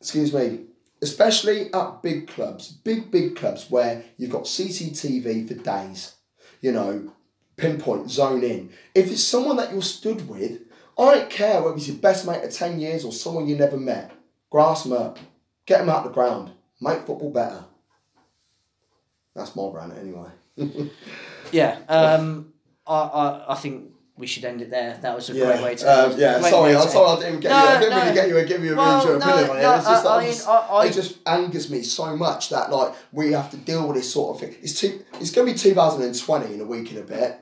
Excuse me, especially at big clubs, big, big clubs where you've got CCTV for days, you know, pinpoint, zone in. If it's someone that you're stood with, I don't care whether it's your best mate of 10 years or someone you never met, grass them up, get them out the ground, make football better. That's my rant anyway. Yeah. Um, I, I, I think we should end it there. That was a great way to. um, yeah. Sorry, I'm sorry. I didn't get No, you. I didn't no. really get you and give you a Well, no, opinion on it. no, It's just, I- I, mean, just, I- I- it just angers me so much that like we have to deal with this sort of thing. It's two. It's gonna be 2020 in a week and a bit.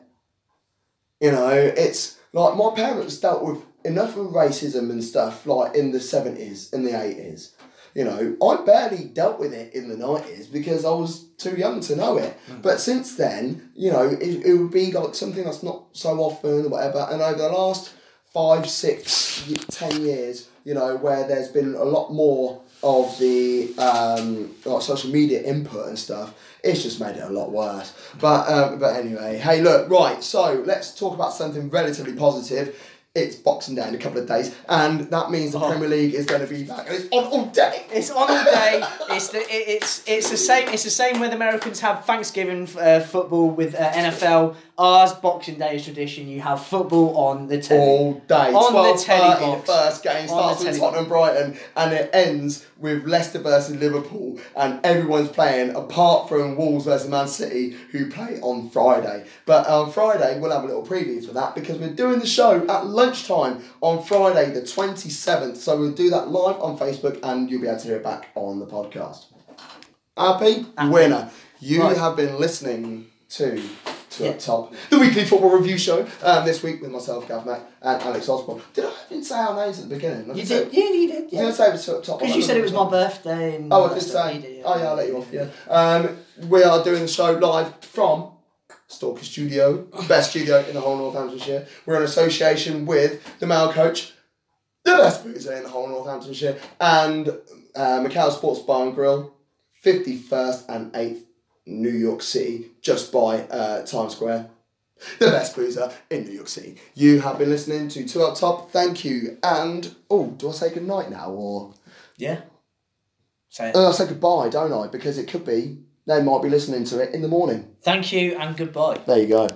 You know, it's like my parents dealt with enough of racism and stuff like in the seventies and the eighties. You know, I barely dealt with it in the nineties because I was too young to know it. Hmm. But since then, you know, it, it would be like something that's not so often or whatever. And over the last five, six, ten years, you know, where there's been a lot more of the um, like social media input and stuff, it's just made it a lot worse. But um, but anyway, hey, look, right. So let's talk about something relatively positive. It's Boxing Day in a couple of days, and that means the Oh. Premier League is going to be back, and it's on all day. It's on all day. It's the it, it's it's the same. It's the same when the Americans have Thanksgiving uh, football with uh, NFL. Ours Boxing Day is tradition. You have football on the telly. all day. On the 12 telly The first game starts the with Tottenham Brighton and it ends with Leicester versus Liverpool and everyone's playing apart from Wolves versus Man City who play on Friday. But on Friday we'll have a little preview for that because we're doing the show at lunchtime on Friday, the 27th. So we'll do that live on Facebook and you'll be able to hear it back on the podcast. Happy? Winner. You Right. have been listening to to Yeah. Up Top, the weekly football review show. Um, this week with myself, Gav Mack, and Alex Osborne. Did I even say our names at the beginning? I You say- did, yeah, you did, Did I yeah. say it was Up Top? Because you said it was my birthday. And Oh, I did say. Did, Oh, yeah, I'll let you off. Yeah. Um, we are doing the show live from Stalker Studio, best studio in the whole Northamptonshire. We're in association with the Mail Coach, the best boozer in the whole Northamptonshire, and uh, Macau Sports Bar and Grill, 51st and 8th, New York City, just by uh, Times Square. The best boozer in New York City. You have been listening to Two Up Top. Thank you. And, oh, do I say good night now or? Yeah. Say it. Uh, I say goodbye, don't I? Because it could be they might be listening to it in the morning. Thank you and goodbye. There you go.